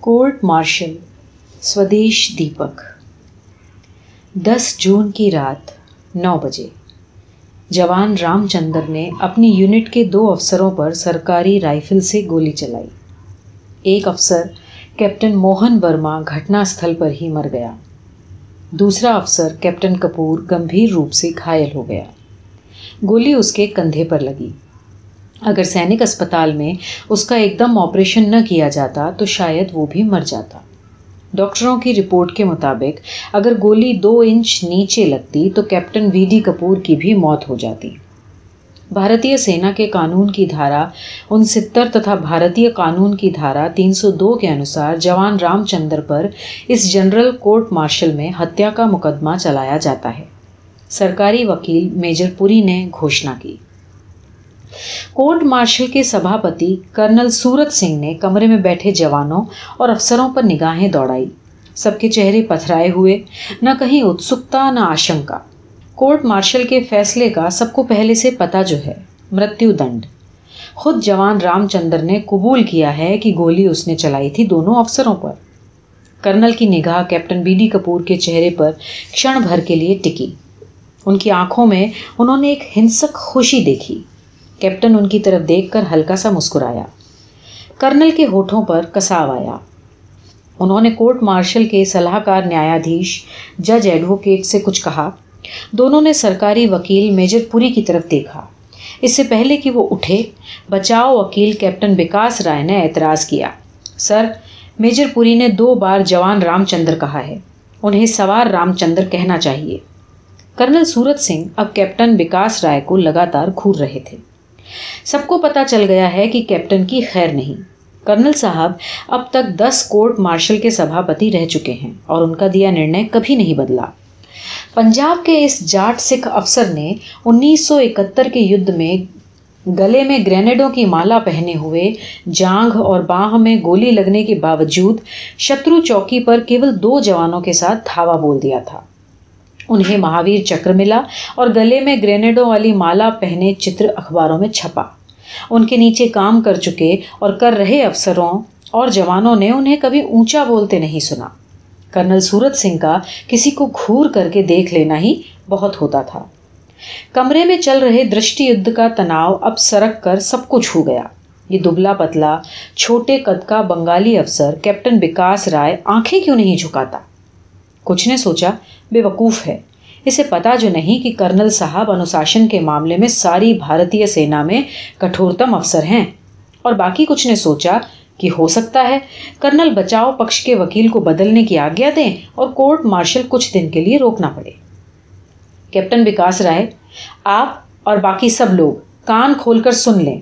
Court martial Swadesh Deepak. دس جون کی رات نو بجے۔ جوان رام چندر نے اپنی یونٹ کے دو افسروں پر سرکاری رائفل سے گولی چلائی۔ ایک افسر کیپٹن موہن ورما گھٹنا استھل پر ہی مر گیا۔ دوسرا افسر کیپٹن کپور گمبھیر روپ سے گھائل ہو گیا۔ گولی اس کے کندھے پر لگی۔ اگر سینک اسپتال میں اس کا ایک دم آپریشن نہ کیا جاتا تو شاید وہ بھی مر جاتا۔ ڈاکٹروں کی رپورٹ کے مطابق، اگر گولی دو انچ نیچے لگتی تو کیپٹن وی ڈی کپور کی بھی موت ہو جاتی۔ بھارتیہ سینا کے قانون کی دھارا انستر تتھا بھارتیہ قانون کی دھارا تین سو دو کے انوسار جوان رام چندر پر اس جنرل کورٹ مارشل میں ہتیا کا مقدمہ چلایا جاتا ہے۔ سرکاری وکیل میجر پوری نے گھوشنا کی۔ کورٹ مارشل کے سبھاپتی کرنل سورت سنگھ نے کمرے میں بیٹھے جوانوں اور افسروں پر نگاہیں دوڑائی۔ سب کے چہرے پتھرائے ہوئے، نہ کہیں اتسکتا، نہ آشنکا۔ کورٹ مارشل کے فیصلے کا سب کو پہلے سے پتا جو ہے، مرتیو دنڈ۔ خود جوان رام چندر نے قبول کیا ہے کہ گولی اس نے چلائی تھی دونوں افسروں پر۔ کرنل کی نگاہ کیپٹن بی ڈی کپور کے چہرے پر کھڑ بھر کے لیے ٹکی۔ ان کی آنکھوں میں انہوں نے ایک ہنسک خوشی دیکھی۔ کیپٹن ان کی طرف دیکھ کر ہلکا سا مسکرایا۔ کرنل کے ہوٹھوں پر کساو آیا۔ انہوں نے کورٹ مارشل کے صلاح کار نیادھیش جج ایڈوکیٹ سے کچھ کہا۔ دونوں نے سرکاری وکیل میجر پوری کی طرف دیکھا۔ اس سے پہلے کہ وہ اٹھے، بچاؤ وکیل کیپٹن وکاس رائے نے اعتراض کیا۔ سر، میجر پوری نے دو بار جوان رام چندر کہا ہے۔ انہیں سوار رام چندر کہنا چاہیے کرنل سورت سنگھ اب کیپٹن وکاس رائے کو لگاتار گھور رہے تھے۔ سب کو پتا چل گیا ہے کہ کیپٹن کی خیر نہیں۔ کرنل صاحب، اب تک دس کورٹ مارشل کے سبھاپتی رہ چکے ہیں اور ان کا دیا نرنے کبھی نہیں بدلا۔ پنجاب کے اس جاٹ سکھ افسر نے انیس سو اکہتر کے یدھ میں گلے میں گرینیڈوں کی مالا پہنے ہوئے جانگ اور باہ میں گولی لگنے کے باوجود شترو چوکی پر کیول دو جوانوں کے ساتھ دھاوا بول دیا تھا۔ انہیں مہاویر چکر ملا اور گلے میں گرینیڈوں والی مالا پہنے چتر اخباروں میں چھپا۔ ان کے نیچے کام کر چکے اور کر رہے افسروں اور جوانوں نے انہیں کبھی اونچا بولتے نہیں سنا۔ کرنل سورت سنگھ کا کسی کو گھور کر کے دیکھ لینا ہی بہت ہوتا تھا۔ کمرے میں چل رہے درشٹی یدھ کا تناؤ اب سرک کر سب کو چھو گیا۔ یہ دبلا پتلا چھوٹے قد کا بنگالی افسر کیپٹن وکاس رائے آنکھیں کیوں نہیں جھکاتا؟ کچھ نے سوچا بے وقوف ہے۔ اسے پتا جو نہیں کہ کرنل صاحب انوشاسن کے معاملے میں ساری بھارتیہ سینا میں کٹھورتم افسر ہیں۔ اور باقی کچھ نے سوچا کہ ہو سکتا ہے، کرنل بچاؤ پکش کے وکیل کو بدلنے کی آگیا دیں اور کورٹ مارشل کچھ دن کے لیے روکنا پڑے۔ کیپٹن وکاس رائے، آپ اور باقی سب لوگ کان کھول کر سن لیں۔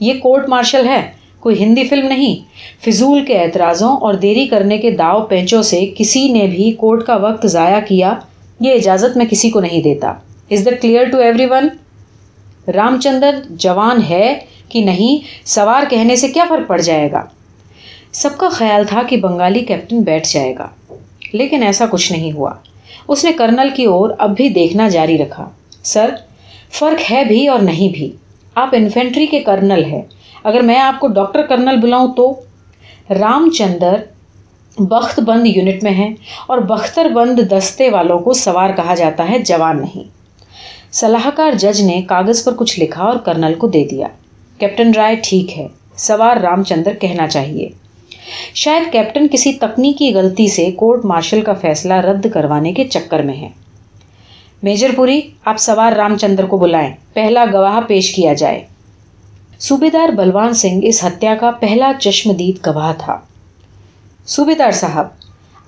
یہ کورٹ مارشل ہے۔ کوئی ہندی فلم نہیں۔ فضول کے اعتراضوں اور دیری کرنے کے داؤ پینچوں سے کسی نے بھی کورٹ کا وقت ضائع کیا، یہ اجازت میں کسی کو نہیں دیتا۔ Is the clear to everyone Ram Chandra جوان ہے کہ نہیں، سوار کہنے سے کیا فرق پڑ جائے گا؟ سب کا خیال تھا کہ بنگالی کیپٹن بیٹھ جائے گا، لیکن ایسا کچھ نہیں ہوا۔ اس نے کرنل کی اور اب بھی دیکھنا جاری رکھا۔ سر، فرق ہے بھی اور نہیں بھی۔ آپ انفینٹری کے کرنل ہے اگر میں آپ کو ڈاکٹر کرنل بلاؤں تو رام چندر بخت بند یونٹ میں ہیں اور بختر بند دستے والوں کو سوار کہا جاتا ہے، جوان نہیں۔ صلاح کار جج نے کاغذ پر کچھ لکھا اور کرنل کو دے دیا۔ کیپٹن رائے ٹھیک ہے، سوار رام چندر کہنا چاہیے۔ شاید کیپٹن کسی تکنیکی غلطی سے کورٹ مارشل کا فیصلہ رد کروانے کے چکر میں ہے میجر پوری، آپ سوار رام چندر کو بلائیں۔ پہلا گواہ پیش کیا جائے۔ صوبے دار بلوان سنگھ اس ہتیا کا پہلا چشمدید گواہ تھا۔ صوبے دار صاحب،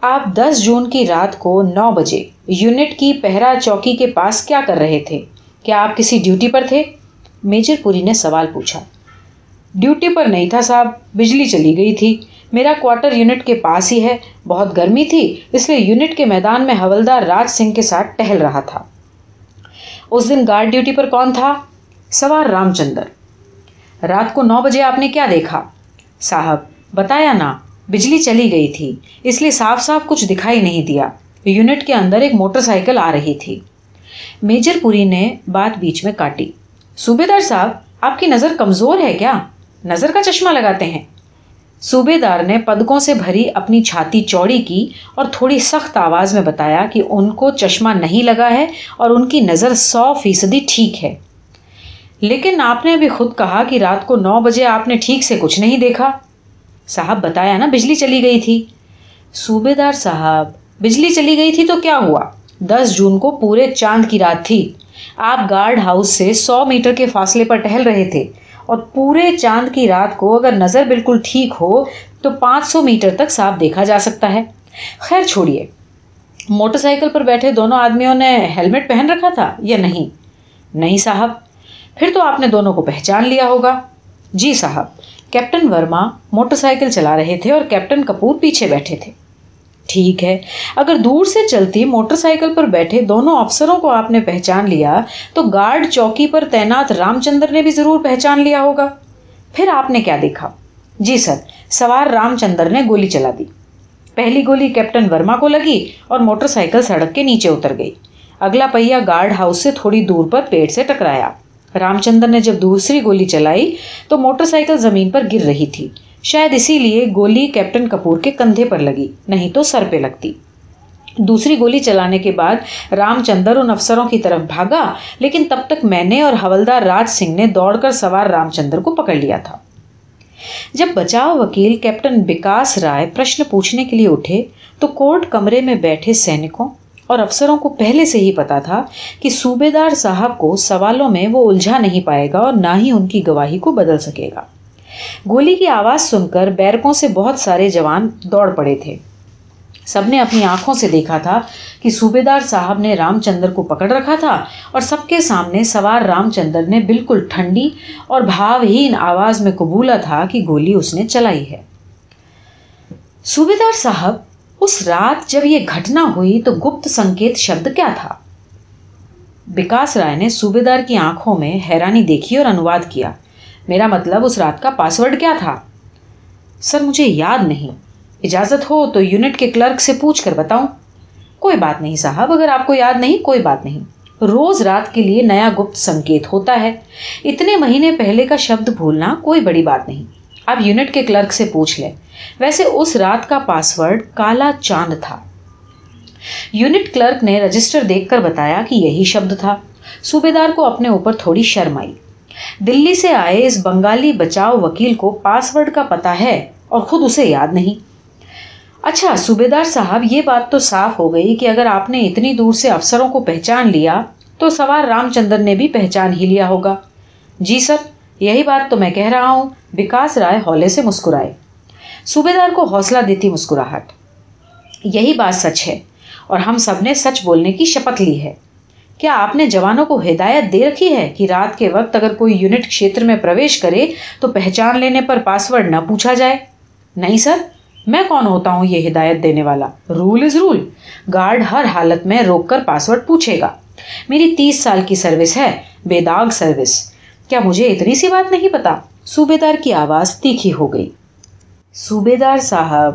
آپ دس جون کی رات کو نو بجے یونٹ کی پہرا چوکی کے پاس کیا کر رہے تھے؟ کیا آپ کسی ڈیوٹی پر تھے؟ میجر پوری نے سوال پوچھا۔ ڈیوٹی پر نہیں تھا صاحب، بجلی چلی گئی تھی۔ میرا کوارٹر یونٹ کے پاس ہی ہے۔ بہت گرمی تھی، اس لیے یونٹ کے میدان میں حولدار راج سنگھ کے ساتھ ٹہل رہا تھا۔ اس دن گارڈ ڈیوٹی پر کون تھا؟ سوار رام چندر۔ رات کو نو بجے آپ نے کیا دیکھا؟ صاحب، بتایا نا، بجلی چلی گئی تھی، اس لیے صاف صاف کچھ دکھائی نہیں دیا۔ یونٹ کے اندر ایک موٹر سائیکل آ رہی تھی۔ میجر پوری نے بات بیچ میں کاٹی۔ صوبے دار صاحب، آپ کی نظر کمزور ہے کیا؟ نظر کا چشمہ لگاتے ہیں۔ صوبے دار نے پدکوں سے بھری اپنی چھاتی چوڑی کی اور تھوڑی سخت آواز میں بتایا کہ ان کو چشمہ نہیں لگا ہے اور ان کی نظر سو فیصدی ٹھیک ہے۔ لیکن آپ نے ابھی خود کہا کہ رات کو نو بجے آپ نے ٹھیک سے کچھ نہیں دیکھا۔ صاحب بتایا نا بجلی چلی گئی تھی۔ صوبے دار صاحب، بجلی چلی گئی تھی تو کیا ہوا؟ دس جون کو پورے چاند کی رات تھی۔ آپ گارڈ ہاؤس سے سو میٹر کے فاصلے پر ٹہل رہے تھے۔ اور پورے چاند کی رات کو اگر نظر بالکل ٹھیک ہو تو پانچ سو میٹر تک صاف دیکھا جا سکتا ہے۔ خیر چھوڑیے، موٹر سائیکل پر بیٹھے دونوں آدمیوں نے ہیلمٹ پہن رکھا تھا یا نہیں؟ نہیں صاحب۔ پھر تو آپ نے دونوں کو پہچان لیا ہوگا۔ جی صاحب، کیپٹن ورما موٹر سائیکل چلا رہے تھے اور کیپٹن کپور پیچھے بیٹھے تھے۔ ٹھیک ہے، اگر دور سے چلتی موٹر سائیکل پر بیٹھے دونوں افسروں کو آپ نے پہچان لیا، تو گارڈ چوکی پر تعینات رام چندر نے بھی ضرور پہچان لیا ہوگا۔ پھر آپ نے کیا دیکھا؟ جی سر، سوار رام چندر نے گولی چلا دی۔ پہلی گولی کیپٹن ورما کو لگی اور موٹر سائیکل سڑک کے نیچے اتر گئی۔ اگلا پہیا گارڈ ہاؤس سے تھوڑی دور پر پیڑ سے ٹکرایا۔ رام چندر نے جب دوسری گولی چلائی تو موٹر سائیکل زمین پر گر رہی تھی۔ شاید اسی لیے گولی کیپٹن کپور کے کندھے پر لگی، نہیں تو سر پہ لگتی۔ دوسری گولی چلانے کے بعد رام چندر ان افسروں کی طرف بھاگا، لیکن تب تک میں نے اور حولدار راج سنگھ نے دوڑ کر سوار رام چندر کو پکڑ لیا تھا۔ جب بچاؤ وکیل کیپٹن بکاس رائے پرشن پوچھنے کے لیے اٹھے تو کورٹ کمرے میں بیٹھے سینکوں اور افسروں کو پہلے سے ہی پتا تھا کہ صوبے دار صاحب کو سوالوں میں وہ الجھا نہیں پائے گا اور نہ ہی ان کی گواہی کو بدل سکے گا۔ گولی کی آواز سن کر بیرکوں سے بہت سارے جوان دوڑ پڑے تھے۔ سب نے اپنی آنکھوں سے دیکھا تھا کہ صوبے دار صاحب نے رام چندر کو پکڑ رکھا تھا اور سب کے سامنے سوار رام چندر نے بالکل ٹھنڈی اور بھاوہین آواز میں قبولا تھا کہ گولی اس نے چلائی ہے۔ صوبے دار صاحب اس رات جب یہ گھٹنا ہوئی تو گپت سنکیت شبد کیا تھا؟ بکاس رائے نے صوبے دار کی آنکھوں میں حیرانی دیکھی اور انواد کیا، میرا مطلب اس رات کا پاسورڈ کیا تھا؟ سر، مجھے یاد نہیں۔ اجازت ہو تو یونٹ کے کلرک سے پوچھ کر بتاؤں۔ کوئی بات نہیں صاحب، اگر آپ کو یاد نہیں، کوئی بات نہیں۔ روز رات کے لیے نیا گپت سنکیت ہوتا ہے۔ اتنے مہینے پہلے کا شبد بھولنا کوئی بڑی بات نہیں۔ آپ یونٹ کے کلرک سے پوچھ لیں ویسے اس رات کا پاسورڈ کالا چاند تھا۔ یونٹ کلرک نے رجسٹر دیکھ کر بتایا کہ یہی شبد تھا۔ صوبے دار کو اپنے اوپر تھوڑی شرم آئی۔ دلی سے آئے اس بنگالی بچاؤ وکیل کو پاسورڈ کا پتا ہے اور خود اسے یاد نہیں۔ اچھا صوبے دار صاحب، یہ بات تو صاف ہو گئی کہ اگر آپ نے اتنی دور سے افسروں کو پہچان لیا تو سوار رام چندر نے بھی پہچان ہی لیا ہوگا۔ جی سر۔ یہی بات تو میں کہہ رہا ہوں، وکاس رائے ہولے سے مسکرائے۔ صوبے دار کو حوصلہ دیتی مسکراہٹ۔ یہی بات سچ ہے، اور ہم سب نے سچ بولنے کی شپت لی ہے۔ کیا آپ نے جوانوں کو ہدایت دے رکھی ہے کہ رات کے وقت اگر کوئی یونٹ چھیتر میں پرویش کرے تو پہچان لینے پر پاسورڈ نہ پوچھا جائے؟ نہیں سر، میں کون ہوتا ہوں یہ ہدایت دینے والا؟ Rule is rule. گارڈ ہر حالت میں روک کر پاسورڈ پوچھے گا۔ میری تیس سال کی سروس ہے، بے داغ سروس۔ کیا مجھے اتنی سی بات نہیں پتا؟ صوبے دار کی آواز تیکھی ہو گئی۔ صوبے دار صاحب،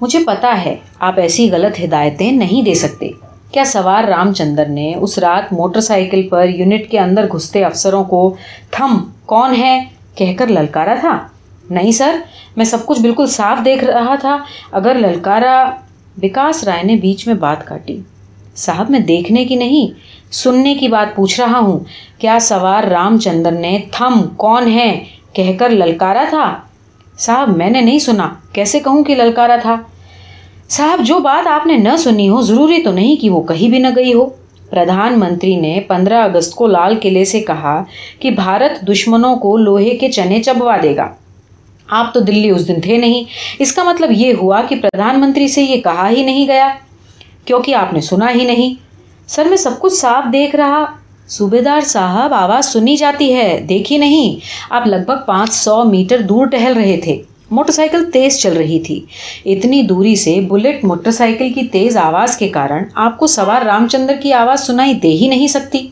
مجھے پتا ہے آپ ایسی غلط ہدایتیں نہیں دے سکتے۔ کیا سوار رام چندر نے اس رات موٹر سائیکل پر یونٹ کے اندر گھستے افسروں کو تھم، کون ہے؟ کہہ کر للکارا تھا۔ نہیں سر، میں سب کچھ بالکل صاف دیکھ رہا تھا۔ اگر للکارا وکاس رائے نے بیچ میں بات کاٹی۔ صاحب، میں دیکھنے کی نہیں سننے کی بات پوچھ رہا ہوں۔ کیا سوار رام چندر نے تھم کون ہے کہہ کر للکارا تھا؟ صاحب، میں نے نہیں سنا۔ کیسے کہوں کہ للکارا تھا؟ صاحب، جو بات آپ نے نہ سنی ہو، ضروری تو نہیں کہ وہ کہیں بھی نہ گئی ہو۔ پردھان منتری نے پندرہ اگست کو لال قلعے سے کہا کہ بھارت دشمنوں کو لوہے کے چنے چبوا دے گا۔ آپ تو دلی اس دن تھے نہیں۔ اس کا مطلب یہ ہوا کہ پردھان منتری سے یہ کہا ہی نہیں گیا، کیونکہ آپ نے سنا ہی نہیں۔ سر میں سب کچھ صاف دیکھ رہا۔ صوبے دار صاحب، آواز سنی جاتی ہے۔ دیکھی نہیں۔ آپ لگ بھگ پانچ سو میٹر دور ٹہل رہے تھے۔ موٹر سائیکل تیز چل رہی تھی۔ اتنی دوری سے بلٹ موٹر سائیکل کی تیز آواز کے کارن آپ کو سوار رام چندر کی آواز سنائی دے ہی نہیں سکتی۔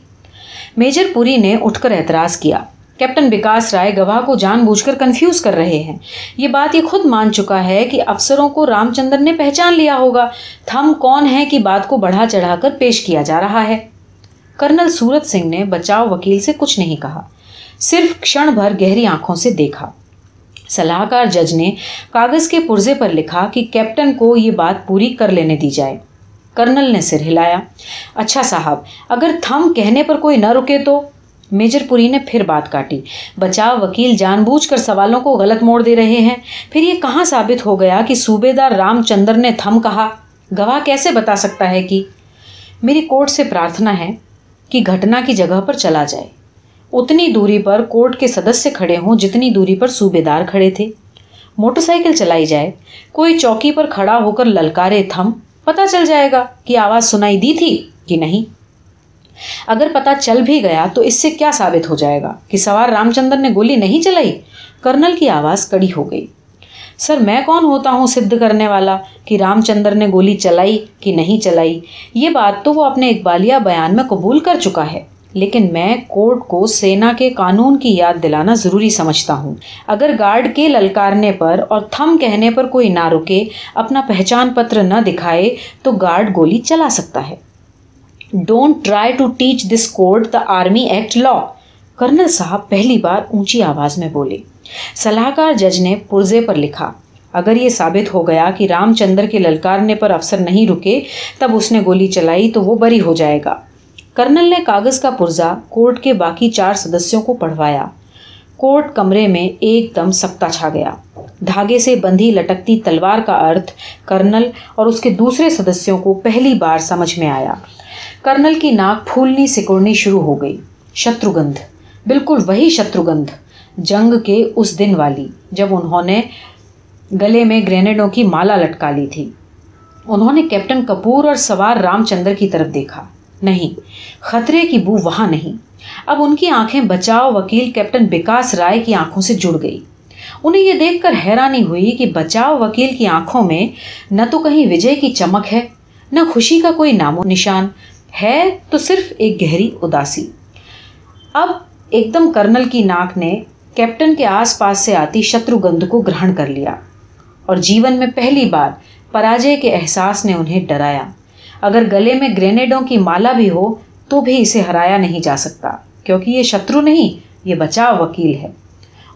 میجر پوری نے اٹھ کر اعتراض کیا۔ کیپٹن وکاس رائے گواہ کو جان بوجھ کر کنفیوز کر رہے ہیں۔ یہ بات یہ خود مان چکا ہے کہ افسروں کو رام چندر نے پہچان لیا ہوگا۔ تھم کون ہے کہ بات کو بڑھا چڑھا کر پیش کیا جا رہا ہے۔ کرنل سورت سنگھ نے بچاؤ وکیل سے کچھ نہیں کہا۔ صرف کھڑ بھر گہری آنکھوں سے دیکھا۔ صلاح کار جج نے کاغذ کے پرزے پر لکھا کہ کیپٹن کو یہ بات پوری کر لینے دی جائے۔ کرنل نے سر ہلایا۔ اچھا صاحب، اگر تھم کہنے پر کوئی نہ رکے تو؟ میجر پوری نے پھر بات کاٹی۔ بچاؤ وکیل جان بوجھ کر سوالوں کو غلط موڑ دے رہے ہیں۔ پھر یہ کہاں ثابت ہو گیا کہ صوبے دار رام چندر نے تھم کہا؟ گواہ کیسے بتا سکتا ہے کہ میری کورٹ سے پرارتھنا ہے کہ گھٹنا کی جگہ پر چلا جائے۔ اتنی دوری پر کورٹ کے سدسیہ کھڑے ہوں جتنی دوری پر صوبے دار کھڑے تھے۔ موٹر سائیکل چلائی جائے، کوئی چوکی پر کھڑا ہو کر للکارے تھم پتا چل جائے گا کہ آواز سنائی دی تھی کہ نہیں۔ اگر پتا چل بھی گیا تو اس سے کیا ثابت ہو جائے گا کہ سوار رام چندر نے گولی نہیں چلائی؟ کرنل کی آواز کڑی ہو گئی۔ سر، میں کون ہوتا ہوں سدھ کرنے والا کہ رام چندر نے گولی چلائی کہ نہیں چلائی؟ یہ بات تو وہ اپنے اقبالیہ بیان میں قبول کر چکا ہے، لیکن میں کورٹ کو سینا کے قانون کی یاد دلانا ضروری سمجھتا ہوں۔ اگر گارڈ کے للکارنے پر اور تھم کہنے پر کوئی نہ رکے، اپنا پہچان پتر نہ دکھائے، تو گارڈ گولی چلا سکتا ہے۔ Don't try to teach this code the army act law colonel صاحب پہلی بار اونچی آواز میں بولے صلاح کار جج نے پرزے پر لکھا اگر یہ ثابت ہو گیا کہ رام چندر کے للکارنے پر افسر نہیں رکے تب اس نے گولی چلائی تو وہ بری ہو جائے گا کرنل نے کاغذ کا پرزا کورٹ کے باقی چار سدسیوں کو پڑھوایا کورٹ کمرے میں ایک دم سکتا چھا گیا دھاگے سے بندھی لٹکتی تلوار کا ارتھ کرنل اور اس کے دوسرے سدسیوں کو پہلی بار سمجھ میں آیا کرنل کی ناک پھولنی، سکڑنی شروع ہو گئی۔ شتروگندھ بالکل وہی شتروگندھ جنگ کے اس دن والی، جب انہوں نے گلے میں گرینیڈوں کی مالا لٹکا لی تھی۔ انہوں نے کیپٹن کپور اور سوار رام چندر کی طرف دیکھا۔ نہیں، خطرے کی بو وہاں نہیں۔ اب ان کی آنکھیں بچاؤ وکیل کیپٹن بکاس رائے کی آنکھوں سے جڑ گئی۔ انہیں یہ دیکھ کر حیرانی ہوئی کہ بچاؤ وکیل کی آنکھوں میں نہ تو کہیں وجے کی چمک ہے، نہ خوشی کا کوئی نام و نشان ہے تو صرف ایک گہری اداسی۔ اب ایک دم کرنل کی ناک نے کیپٹن کے آس پاس سے آتی شترو گندھ کو گرہن کر لیا۔ اور جیون میں پہلی بار پراجے کے احساس نے انہیں ڈرایا۔ اگر گلے میں گرینیڈوں کی مالا بھی ہو تو بھی اسے ہرایا نہیں جا سکتا، کیونکہ یہ شترو نہیں، یہ بچاؤ وکیل ہے۔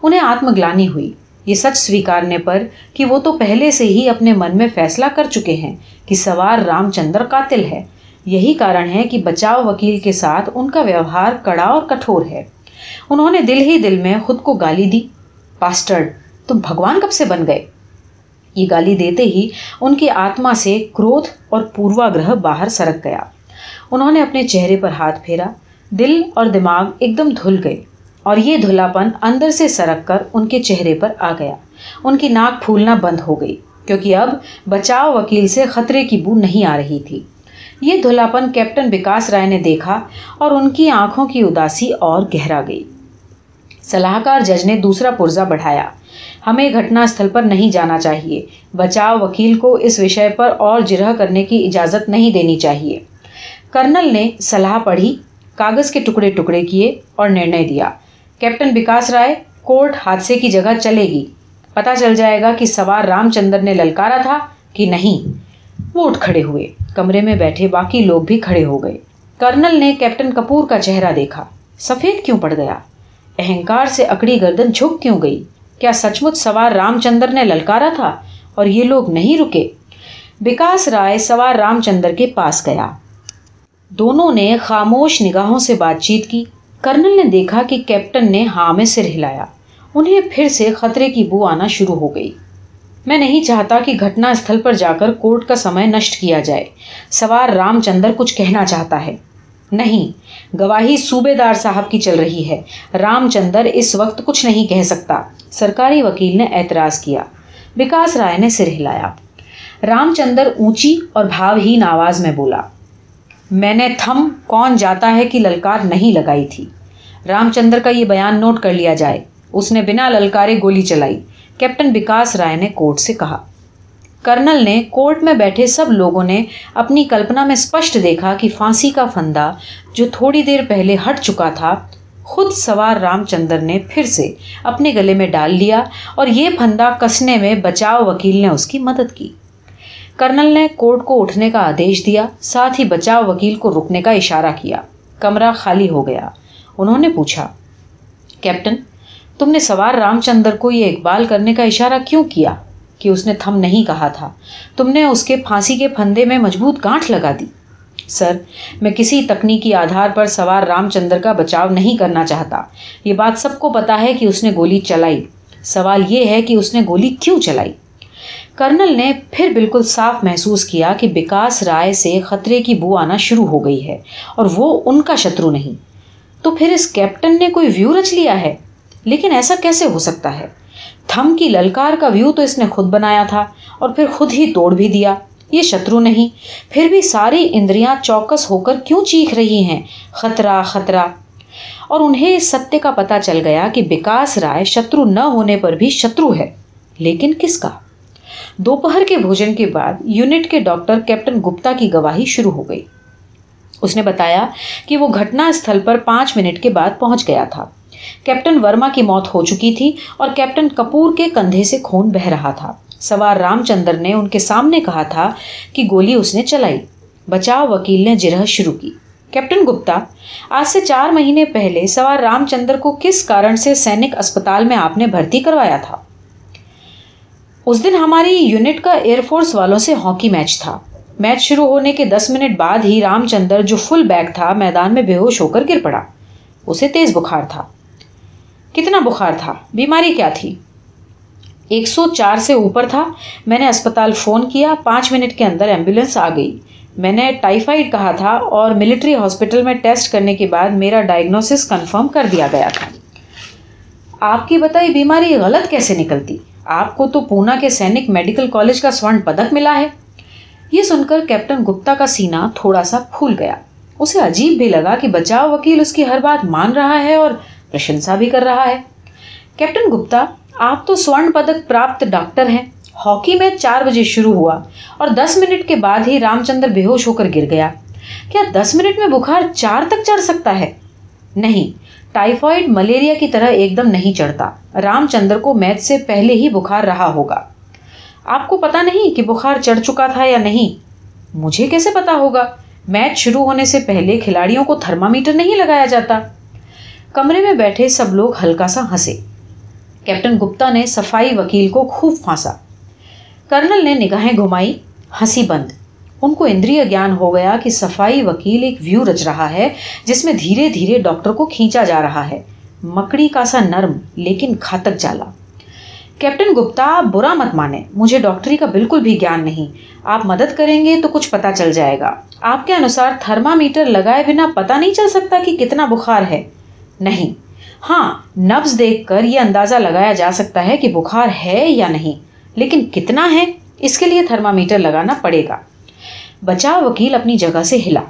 انہیں آتم گلانی ہوئی۔ یہ سچ سویکارنے پر کہ وہ تو پہلے سے ہی اپنے من میں فیصلہ کر چکے ہیں کہ سوار رام چندر قاتل ہے۔ یہی کارن ہے کہ بچاؤ وکیل کے ساتھ ان کا ویوہار کڑا اور کٹھور ہے۔ انہوں نے دل ہی دل میں خود کو گالی دی۔ پاسٹرڈ تم بھگوان کب سے بن گئے؟ یہ گالی دیتے ہی ان کی آتما سے کروھ اور پوروا گرہ باہر سرک گیا۔ انہوں نے اپنے چہرے پر ہاتھ پھیرا۔ دل اور دماغ ایک دم دھل گئے اور یہ دھلاپن اندر سے سرک کر ان کے چہرے پر آ گیا۔ ان کی ناک پھولنا بند ہو گئی کیونکہ اب بچاؤ وکیل سے خطرے کی بو نہیں آ رہی تھی۔ یہ دھلاپن کیپٹن وکاس رائے نے دیکھا اور ان کی آنکھوں کی اداسی اور گہرا گئی۔ صلاح کار جج نے دوسرا پرزا بڑھایا۔ ہمیں گھٹنا استھل پر نہیں جانا چاہیے۔ بچاؤ وکیل کو اس وشے پر اور جرح کرنے کی اجازت نہیں دینی چاہیے۔ کرنل نے صلاح پڑھی، کاغذ کے ٹکڑے ٹکڑے کیے اور نرنے دیا۔ کیپٹن وکاس رائے، کورٹ حادثے کی جگہ چلے گی۔ پتا چل جائے گا کہ سوار رام چندر نے للکارا تھا کہ نہیں۔ وہ اٹھ کھڑے ہوئے۔ کمرے میں بیٹھے باقی لوگ بھی کھڑے ہو گئے۔ کرنل نے کیپٹن کپور کا چہرہ دیکھا۔ سفید کیوں پڑ گیا؟ اہنکار سے اکڑی گردن جھک کیوں گئی؟ کیا سچ مچ سوار رام چندر نے للکارا تھا اور یہ لوگ نہیں رکے؟ وکاس رائے سوار رام چندر کے پاس گیا۔ دونوں نے خاموش نگاہوں سے بات چیت کی۔ کرنل نے دیکھا کہ کیپٹن نے ہاں میں سر ہلایا۔ انہیں پھر سے خطرے کی بو آنا شروع ہو گئی۔ میں نہیں چاہتا کہ گھٹنا استھل پر جا کر کورٹ کا سمے نشٹ کیا جائے۔ سوار رام چندر کچھ کہنا چاہتا ہے۔ نہیں، گواہی صوبے دار صاحب کی چل رہی ہے۔ رام چندر اس وقت کچھ نہیں کہہ سکتا۔ سرکاری وکیل نے اعتراض کیا۔ وکاس رائے نے سر ہلایا۔ رام چندر اونچی اور بھاوہین آواز میں بولا، میں نے تھم کون جاتا ہے کہ للکار نہیں لگائی تھی۔ رام چندر کا یہ بیان نوٹ کر لیا جائے۔ اس نے بنا للکارے گولی چلائی۔ کیپٹن وکاس رائے نے کورٹ سے کہا۔ کرنل نے کورٹ میں بیٹھے سب لوگوں نے اپنی کلپنا میں اسپشٹ دیکھا کہ پھانسی کا فندا جو تھوڑی دیر پہلے ہٹ چکا تھا، خود سوار رام چندر نے پھر سے اپنے گلے میں ڈال لیا اور یہ پھندا کسنے میں بچاؤ وکیل نے اس کی مدد کی۔ کرنل نے کورٹ کو اٹھنے کا آدیش دیا، ساتھ ہی بچاؤ وکیل کو رکنے کا اشارہ کیا۔ کمرہ خالی ہو گیا۔ انہوں نے پوچھا، کیپٹن تم نے سوار رام چندر کو یہ اقبال کرنے کا اشارہ کیوں کیا کہ اس نے تھم نہیں کہا تھا؟ تم نے اس کے پھانسی کے پھندے میں مضبوط گانٹھ لگا دی۔ سر، میں کسی تکنیکی آدھار پر سوار رام چندر کا بچاؤ نہیں کرنا چاہتا۔ یہ بات سب کو پتا ہے کہ اس نے گولی چلائی۔ سوال یہ ہے کہ اس نے گولی کیوں چلائی؟ کرنل نے پھر بالکل صاف محسوس کیا کہ بکاس رائے سے خطرے کی بو آنا شروع ہو گئی ہے اور وہ ان کا شترو نہیں۔ تو پھر اس کیپٹن نے کوئی ویو رچ لیا ہے؟ لیکن ایسا کیسے ہو سکتا ہے؟ تھم کی للکار کا ویو تو اس نے خود بنایا تھا اور پھر خود ہی توڑ بھی دیا۔ یہ شترو نہیں، پھر بھی ساری اندریاں چوکس ہو کر کیوں چیخ رہی ہیں؟ خطرہ خطرہ۔ اور انہیں اس ستیہ کا پتا چل گیا کہ بکاس رائے شترو نہ ہونے پر بھی شترو ہے۔ لیکن کس کا؟ دوپہر کے بھوجن کے بعد یونٹ کے ڈاکٹر کیپٹن گپتا کی گواہی شروع ہو گئی۔ اس نے بتایا کہ وہ گھٹنا استھل پر پانچ منٹ کے بعد پہنچ گیا تھا۔ کیپٹن ورما کی موت ہو چکی تھی اور کیپٹن کپور کے کندھے سے خون بہ رہا تھا۔ سوار رام چندر نے ان کے سامنے کہا تھا کہ گولی اس نے چلائی۔ بچاؤ وکیل نے جرح شروع کی۔ کیپٹن گپتا، آج سے چار مہینے پہلے سوار رام چندر کو کس کارن سے سینک اسپتال میں آپ نے بھرتی کروایا تھا؟ اس دن ہماری یونٹ کا ایئر فورس والوں سے ہاکی میچ تھا۔ میچ شروع ہونے کے دس منٹ بعد ہی رام چندر جو فل بیگ تھا میدان میں بے ہوش ہو کر گر پڑا۔ اسے تیز بخار تھا۔ کتنا بخار تھا؟ بیماری کیا تھی؟ ایک سو چار سے اوپر تھا۔ میں نے اسپتال فون کیا۔ پانچ منٹ کے اندر ایمبولینس آ گئی۔ میں نے ٹائیفائڈ کہا تھا اور ملٹری ہاسپٹل میں ٹیسٹ کرنے کے بعد میرا ڈائگنوسس کنفرم کر دیا گیا تھا۔ آپ کی بتائی بیماری غلط کیسے نکلتی؟ آپ کو تو پونا کے سینک میڈیکل کالج کا سورن پدک ملا ہے۔ یہ سن کر کیپٹن گپتا کا سینا تھوڑا سا پھول گیا۔ اسے عجیب بھی لگا کہ بچاؤ وکیل اس کی ہر بات مان رہا ہے اور پرشنسا بھی کر رہا ہے۔ کیپٹن گپتا، آپ تو سورن پدک پراپت ڈاکٹر ہیں۔ ہاکی میچ چار بجے شروع ہوا اور دس منٹ کے بعد ہی رام چندر بے ہوش ہو کر گر گیا۔ کیا دس منٹ میں بخار چار تک چڑھ سکتا ہے؟ نہیں ٹائیفائڈ ملیریا کی طرح ایک دم نہیں چڑھتا۔ رام چندر کو میچ سے پہلے ہی بخار رہا ہوگا۔ آپ کو پتا نہیں کہ بخار چڑھ چکا تھا یا نہیں؟ مجھے کیسے پتا ہوگا؟ میچ شروع ہونے سے پہلے کھلاڑیوں کو تھرما میٹر نہیں لگایا جاتا۔ کمرے میں بیٹھے سب لوگ ہلکا سا ہنسے۔ کیپٹن گپتا نے صفائی وکیل کو خوب پھانسا۔ کرنل نے نگاہیں گھمائی، ہنسی بند۔ ان کو اندری گیان ہو گیا کہ صفائی وکیل ایک ویو رچ رہا ہے، جس میں دھیرے دھیرے ڈاکٹر کو کھینچا جا رہا ہے۔ مکڑی کا سا نرم، لیکن گھاتک جالا۔ کیپٹن گپتا آپ برا مت مانے۔ مجھے ڈاکٹری کا بالکل بھی گیان نہیں۔ آپ مدد کریں گے تو کچھ پتا چل جائے گا۔ آپ کے انوسار تھرما میٹر لگائے بنا پتا نہیں چل سکتا کہ کتنا بخار ہے۔ نہیں۔ ہاں نبز دیکھ کر یہ اندازہ لگایا جا سکتا ہے کہ بخار ہے یا نہیں، لیکن کتنا ہے، اس کے لیے تھرما میٹر لگانا پڑے گا۔ بچا وکیل اپنی جگہ سے ہلا۔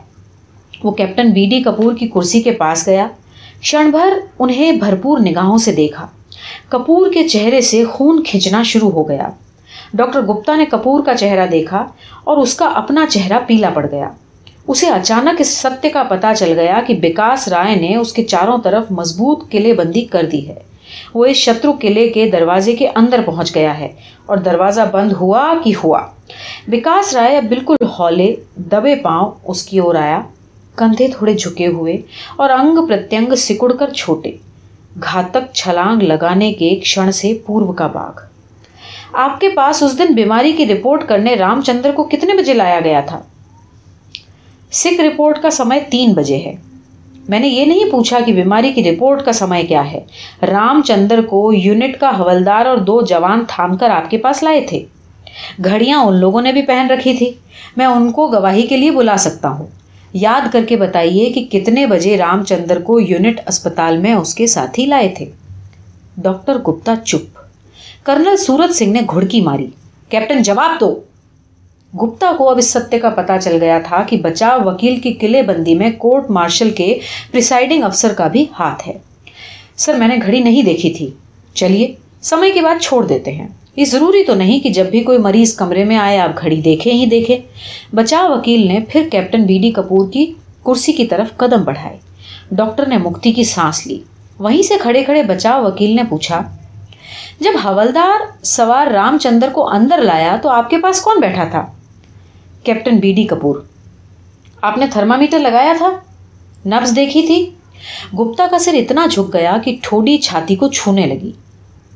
وہ کیپٹن بی ڈی کپور کی کرسی کے پاس گیا۔ کھڑ بھر انہیں بھرپور نگاہوں سے دیکھا۔ کپور کے چہرے سے خون کھینچنا شروع ہو گیا۔ ڈاکٹر گپتا نے کپور کا چہرہ دیکھا اور اس کا اپنا چہرہ پیلا پڑ گیا۔ اسے اچانک اس ستیہ کا پتا چل گیا کہ بکاس رائے نے اس کے چاروں طرف مضبوط قلعے بندی کر دی ہے۔ وہ اس شترو قلعے کے دروازے کے اندر پہنچ گیا ہے اور دروازہ بند ہوا کہ ہوا۔ وکاس رائے اب بالکل ہولے، دبے پاؤں اس کی اور آیا۔ کندھے تھوڑے جھکے ہوئے اور انگ پرتنگ سکڑ کر چھوٹے۔ گھاتک چھلانگ لگانے کے کھڑ سے پورو کا باغ۔ آپ کے پاس اس دن بیماری کی رپورٹ کرنے رام چندر کو کتنے بجے لایا گیا تھا؟ سکھ رپورٹ کا سمے تین بجے ہے۔ میں نے یہ نہیں پوچھا کہ بیماری کی رپورٹ کا سمے کیا ہے۔ رام چندر کو یونٹ کا حولدار اور دو جوان تھام کر آپ کے پاس لائے تھے۔ گھڑیاں ان لوگوں نے بھی پہن رکھی تھی۔ میں ان کو گواہی کے لیے بلا سکتا ہوں۔ یاد کر کے بتائیے کہ کتنے بجے رام چندر کو یونٹ اسپتال میں اس کے ساتھی لائے تھے۔ ڈاکٹر گپتا چپ۔ کرنل سورت سنگھ نے گھڑکی ماری۔ کیپٹن جواب دو۔ گپتا کو اب اس ستیہ کا پتا چل گیا تھا کہ بچاؤ وکیل کی قلعے بندی میں کورٹ مارشل کے پریسائڈنگ افسر کا بھی ہاتھ ہے۔ سر، میں نے گھڑی نہیں دیکھی تھی۔ چلیے، سمے کے بعد چھوڑ دیتے ہیں۔ یہ ضروری تو نہیں کہ جب بھی کوئی مریض کمرے میں آئے، آپ گھڑی دیکھیں ہی دیکھیں۔ بچاؤ وکیل نے پھر کیپٹن بی ڈی کپور کی کرسی کی طرف قدم بڑھائے۔ ڈاکٹر نے مکتی کی سانس لی۔ وہیں سے کھڑے کھڑے بچاؤ وکیل نے پوچھا، جب حولدار سوار رام چندر کو اندر لایا تو آپ کے پاس کون بیٹھا تھا؟ Captain B D Kapoor. آپ نے تھرما میٹر لگایا تھا؟ نبز دیکھی تھی؟ گپتا کا سر اتنا جھک گیا کہ ٹھوڈی چھاتی کو چھونے لگی۔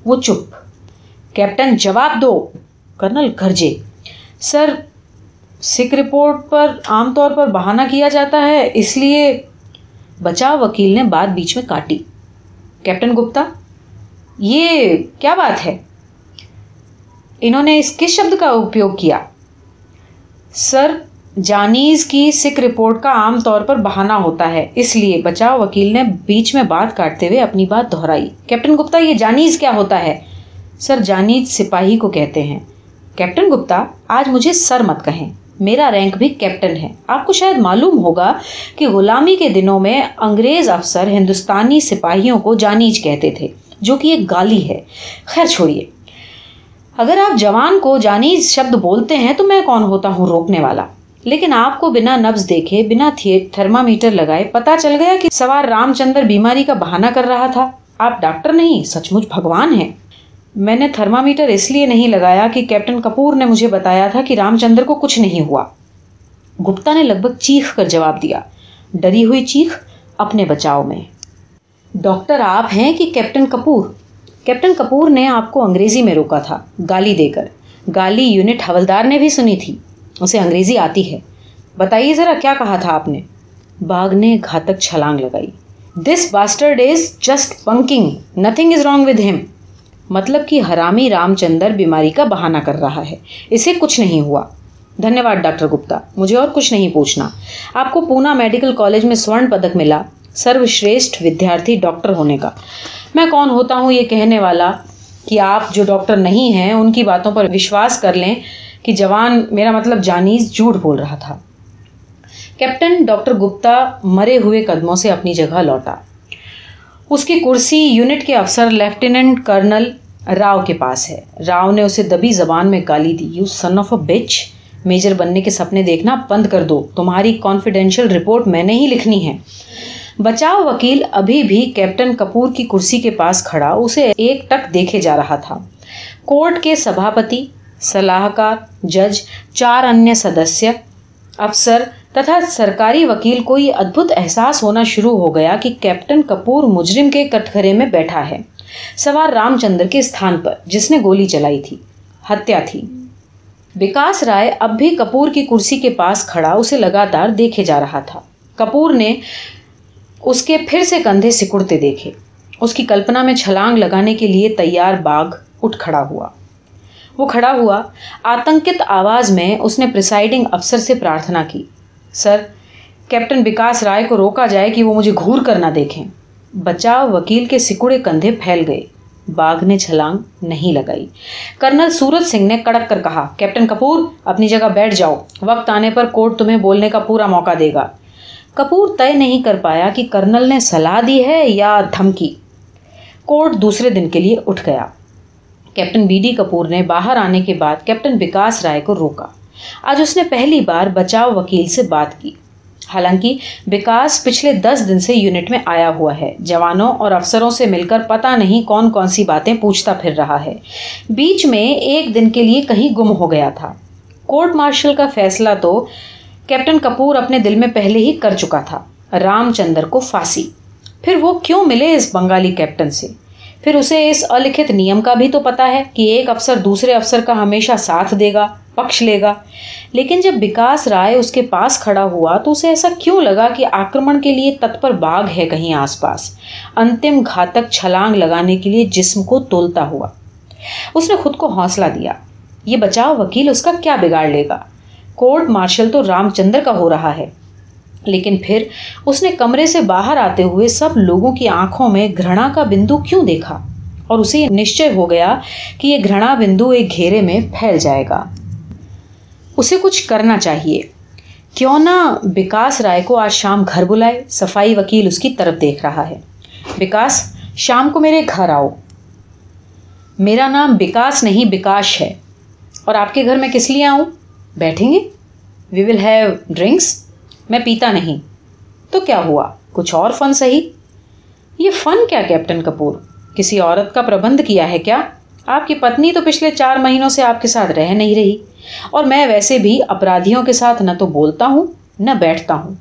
وہ چپ۔ کیپٹن جواب دو، کرنل گرجے سر، سکھ رپورٹ پر عام طور پر بہانہ کیا جاتا ہے، اس لیے بچاؤ وکیل نے بات بیچ میں کاٹی۔ کیپٹن گپتا، یہ کیا بات ہے؟ انہوں نے اس کس شبد کا اپیوگ کیا؟ سر جانیز کی سکھ رپورٹ کا عام طور پر بہانہ ہوتا ہے۔ اس لیے بچاؤ وکیل نے بیچ میں بات کاٹتے ہوئے اپنی بات دہرائی۔ کیپٹن گپتا، یہ جانیز کیا ہوتا ہے؟ سر جانیز سپاہی کو کہتے ہیں۔ کیپٹن گپتا، آج مجھے سر مت کہیں۔ میرا رینک بھی کیپٹن ہے۔ آپ کو شاید معلوم ہوگا کہ غلامی کے دنوں میں انگریز افسر ہندوستانی سپاہیوں کو جانیج کہتے تھے، جو کہ ایک گالی ہے۔ خیر چھوڑیے۔ اگر آپ جوان کو جانیز شبد بولتے ہیں تو میں کون ہوتا ہوں روکنے والا؟ لیکن آپ کو بنا نبز دیکھے، بنا تھرما میٹر لگائے، پتا چل گیا کہ سوار رام چندر بیماری کا بہانہ کر رہا تھا۔ آپ ڈاکٹر نہیں سچ مچ بھگوان ہیں۔ میں نے تھرما میٹر اس لیے نہیں لگایا کہ کیپٹن کپور نے مجھے بتایا تھا کہ رام چندر کو کچھ نہیں ہوا۔ گپتا نے لگ بھگ چیخ کر جواب دیا۔ ڈری ہوئی چیخ اپنے بچاؤ میں۔ ڈاکٹر آپ ہیں کہ کیپٹن کپور؟ کیپٹن کپور نے آپ کو انگریزی میں روکا تھا، گالی دے کر۔ گالی یونٹ حولدار نے بھی سنی تھی۔ اسے انگریزی آتی ہے۔ بتائیے ذرا کیا کہا تھا آپ نے؟ باغ نے گھاتک چھلانگ لگائی۔ This bastard is just pinking nothing is wrong with him مطلب کہ حرامی رام چندر بیماری کا بہانہ کر رہا ہے۔ اسے کچھ نہیں ہوا۔ دھنیہ واد ڈاکٹر گپتا، مجھے اور کچھ نہیں پوچھنا۔ آپ کو پونا میڈیکل کالج میں سورن پدک ملا۔ سرو شریشٹھ ودیارتھی ڈاکٹر ہونے کا۔ میں کون ہوتا ہوں یہ کہنے والا کہ آپ جو ڈاکٹر نہیں ہیں، ان کی باتوں پر وشواس کر لیں کہ جوان میرا مطلب جانیز جھوٹ بول رہا تھا۔ کیپٹن ڈاکٹر گپتا مرے ہوئے قدموں سے اپنی جگہ لوٹا۔ اس کی کرسی یونٹ کے افسر لیفٹیننٹ کرنل راؤ کے پاس ہے۔ راؤ نے اسے دبی زبان میں گالی دی۔ یو سن آف اے بچ میجر بننے کے سپنے دیکھنا بند کر دو۔ تمہاری کانفیڈینشیل رپورٹ میں نے ہی لکھنی ہے۔ بچاؤ وکیل ابھی بھی کیپٹن کپور کی کرسی کے پاس کھڑا، اسے ایک ٹک دیکھے جا رہا تھا۔ کورٹ کے سبھاپتی، صلاحکار، جج، چار انیہ سدسیہ، افسر تتھا سرکاری وکیل کو یہ ادبت احساس ہونا شروع ہو گیا کہ کیپٹن کپور مجرم کے کٹگرے میں بیٹھا ہے۔ سوار رام چندر کے استھان پر، جس نے گولی چلائی تھی۔ ہتیا تھی۔ وکاس رائے اب بھی کپور کی کرسی کے پاس کھڑا، اسے لگاتار دیکھے جا رہا تھا۔ کپور نے اس کے پھر سے کندھے سکڑتے دیکھے۔ اس کی کلپنا میں چھلانگ لگانے کے لیے تیار باغ اٹھ کھڑا ہوا۔ وہ کھڑا ہوا، آتنکت آواز میں اس نے پرسائڈنگ افسر سے پرارتھنا کی۔ سر، کیپٹن وکاس رائے کو روکا جائے کہ وہ مجھے گھور کر نہ دیکھیں۔ بچاؤ وکیل کے سکڑے کندھے پھیل گئے۔ باغ نے چھلانگ نہیں لگائی۔ کرنل سورج سنگھ نے کڑک کر کہا، کیپٹن کپور، اپنی جگہ بیٹھ جاؤ۔ وقت آنے پر کورٹ تمہیں بولنے کا پورا موقع دے گا۔ کپور طے نہیں کر پایا کہ کرنل نے صلاح دی ہے یا دھمکی۔ کورٹ دوسرے دن کے لیے اٹھ گیا۔ کیپٹن بی ڈی کپور نے باہر آنے کے بعد کیپٹن وکاس رائے کو روکا۔ آج اس نے پہلی بار بچاؤ وکیل سے بات کی۔ حالانکہ وکاس پچھلے دس دن سے یونٹ میں آیا ہوا ہے۔ جوانوں اور افسروں سے مل کر پتہ نہیں کون کون سی باتیں پوچھتا پھر رہا ہے۔ بیچ میں ایک دن کے لیے کہیں گم ہو گیا تھا۔ کورٹ مارشل کا فیصلہ تو کیپٹن کپور اپنے دل میں پہلے ہی کر چکا تھا رام چندر کو پھانسی۔ پھر وہ کیوں ملے اس بنگالی کیپٹن سے؟ پھر اسے اس الکھت نیم کا بھی تو پتا ہے کہ ایک افسر دوسرے افسر کا ہمیشہ ساتھ دے گا، پکش لے گا۔ لیکن جب وکاس رائے اس کے پاس کھڑا ہوا تو اسے ایسا کیوں لگا کہ آکرمن کے لیے تتپر باغ ہے کہیں آس پاس؟ انتم گھاتک چھلانگ لگانے کے لیے جسم کو تولتا ہوا۔ اس نے خود کو حوصلہ دیا۔ یہ بچاؤ وکیل اس کا کیا بگاڑ لے گا؟ کورٹ مارشل تو رام چندر کا ہو رہا ہے۔ لیکن پھر اس نے کمرے سے باہر آتے ہوئے سب لوگوں کی آنکھوں میں گھرنا کا بندو کیوں دیکھا؟ اور اسے یہ نشچے ہو گیا کہ یہ گھرنا بندو ایک گھیرے میں پھیل جائے گا۔ اسے کچھ کرنا چاہیے۔ کیوں نہ وکاس رائے کو آج شام گھر بلائے، صفائی وکیل اس کی طرف دیکھ رہا ہے۔ وکاس، شام کو میرے گھر آؤ۔ میرا نام وکاس نہیں، وکاش ہے۔ اور آپ کے گھر میں کس لیے آؤں؟ بیٹھیں گے؟ وی ول ہیو ڈرنکس میں پیتا نہیں۔ تو کیا ہوا؟ کچھ اور فن صحیح؟ یہ فن کیا کیپٹن کپور کسی عورت کا پربندھ کیا ہے کیا؟ آپ کی پتنی تو پچھلے چار مہینوں سے آپ کے ساتھ رہ نہیں رہی۔ اور میں ویسے بھی اپرادھیوں کے ساتھ نہ تو بولتا ہوں، نہ بیٹھتا ہوں۔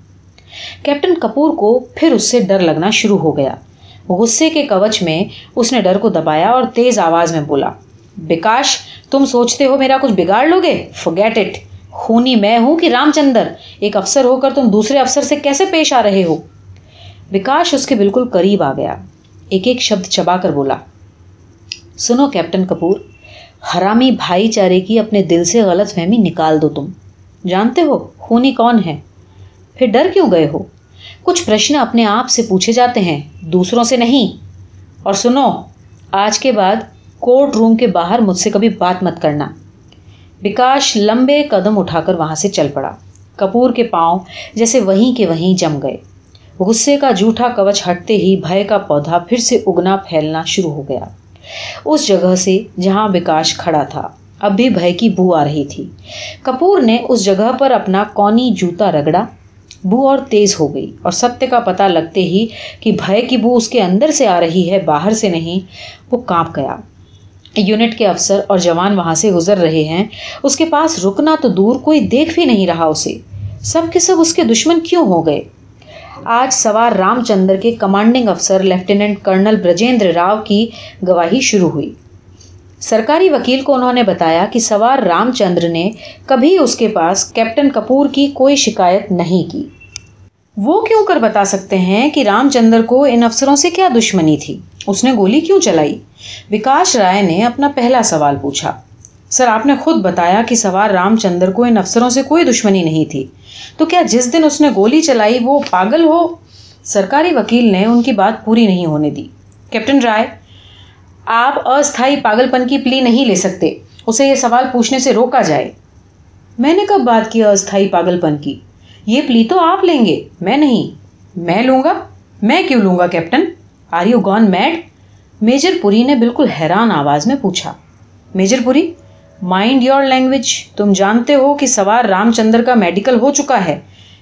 کیپٹن کپور کو پھر اس سے ڈر لگنا شروع ہو گیا۔ غصے کے کوچ میں اس نے ڈر کو دبایا اور تیز آواز میں بولا، بکاش، تم سوچتے ہو میرا کچھ بگاڑ لو گے فوگیٹ اٹ خونی میں ہوں کہ رام چندر ایک افسر ہو کر تم دوسرے افسر سے کیسے پیش آ رہے ہو؟ وکاش اس کے بالکل قریب آ گیا۔ ایک ایک شبد چبا کر بولا۔ سنو کیپٹن کپور، حرامی بھائی چارے کی اپنے دل سے غلط فہمی نکال دو تم۔ جانتے ہو خونی کون ہے؟ پھر ڈر کیوں گئے ہو؟ کچھ پرشن اپنے آپ سے پوچھے جاتے ہیں، دوسروں سے نہیں۔ اور سنو، آج کے بعد کورٹ روم کے باہر مجھ سے کبھی بات مت کرنا۔ وکاش لمبے قدم اٹھا کر وہاں سے چل پڑا۔ کپور کے پاؤں جیسے وہیں کے وہیں جم گئے۔ غصے کا جھوٹا کوچ ہٹتے ہی بھائی کا پودا پھر سے اگنا پھیلنا شروع ہو گیا۔ اس جگہ سے جہاں وکاش کھڑا تھا، اب بھی بھائی کی بو آ رہی تھی۔ کپور نے اس جگہ پر اپنا کونی جوتا رگڑا۔ بو اور تیز ہو گئی اور ستیہ کا پتہ لگتے ہی کہ بھائی کی بو اس کے اندر سے آ رہی ہے، باہر سے نہیں، وہ کانپ گیا۔ یونٹ کے افسر اور جوان وہاں سے گزر رہے ہیں۔ اس کے پاس رکنا تو دور کوئی دیکھ بھی نہیں رہا اسے۔ سب کے سب اس کے دشمن کیوں ہو گئے؟ آج سوار رام چندر کے کمانڈنگ افسر لیفٹیننٹ کرنل برجیندر راؤ کی گواہی شروع ہوئی۔ سرکاری وکیل کو انہوں نے بتایا کہ سوار رام چندر نے کبھی اس کے پاس کیپٹن کپور کی کوئی شکایت نہیں کی۔ وہ کیوں کر بتا سکتے ہیں کہ رام چندر کو ان افسروں سے کیا دشمنی تھی؟ اس نے گولی کیوں چلائی؟ وکاش رائے نے اپنا پہلا سوال پوچھا۔ سر، آپ نے خود بتایا کہ سوار رام چندر کو ان افسروں سے کوئی دشمنی نہیں تھی۔ تو کیا جس دن اس نے گولی چلائی وہ پاگل ہو؟ سرکاری وکیل نے ان کی بات پوری نہیں ہونے دی۔ کیپٹن رائے، آپ استھائی پاگل پن کی پلی نہیں لے سکتے۔ اسے یہ سوال پوچھنے سے روکا جائے۔ میں نے کب بات کی استھائی پاگل پن کی؟ یہ پلی تو آپ لیں گے۔ میں نہیں۔ میں لوں گا۔ میں کیوں لوں گا، captain? Are you gone mad major Puri نے بالکل حیران آواز میں پوچھا۔ میجر پوری مائنڈ یور لینگویج تم جانتے ہو کہ سوار رام چندر کا میڈیکل ہو چکا ہے۔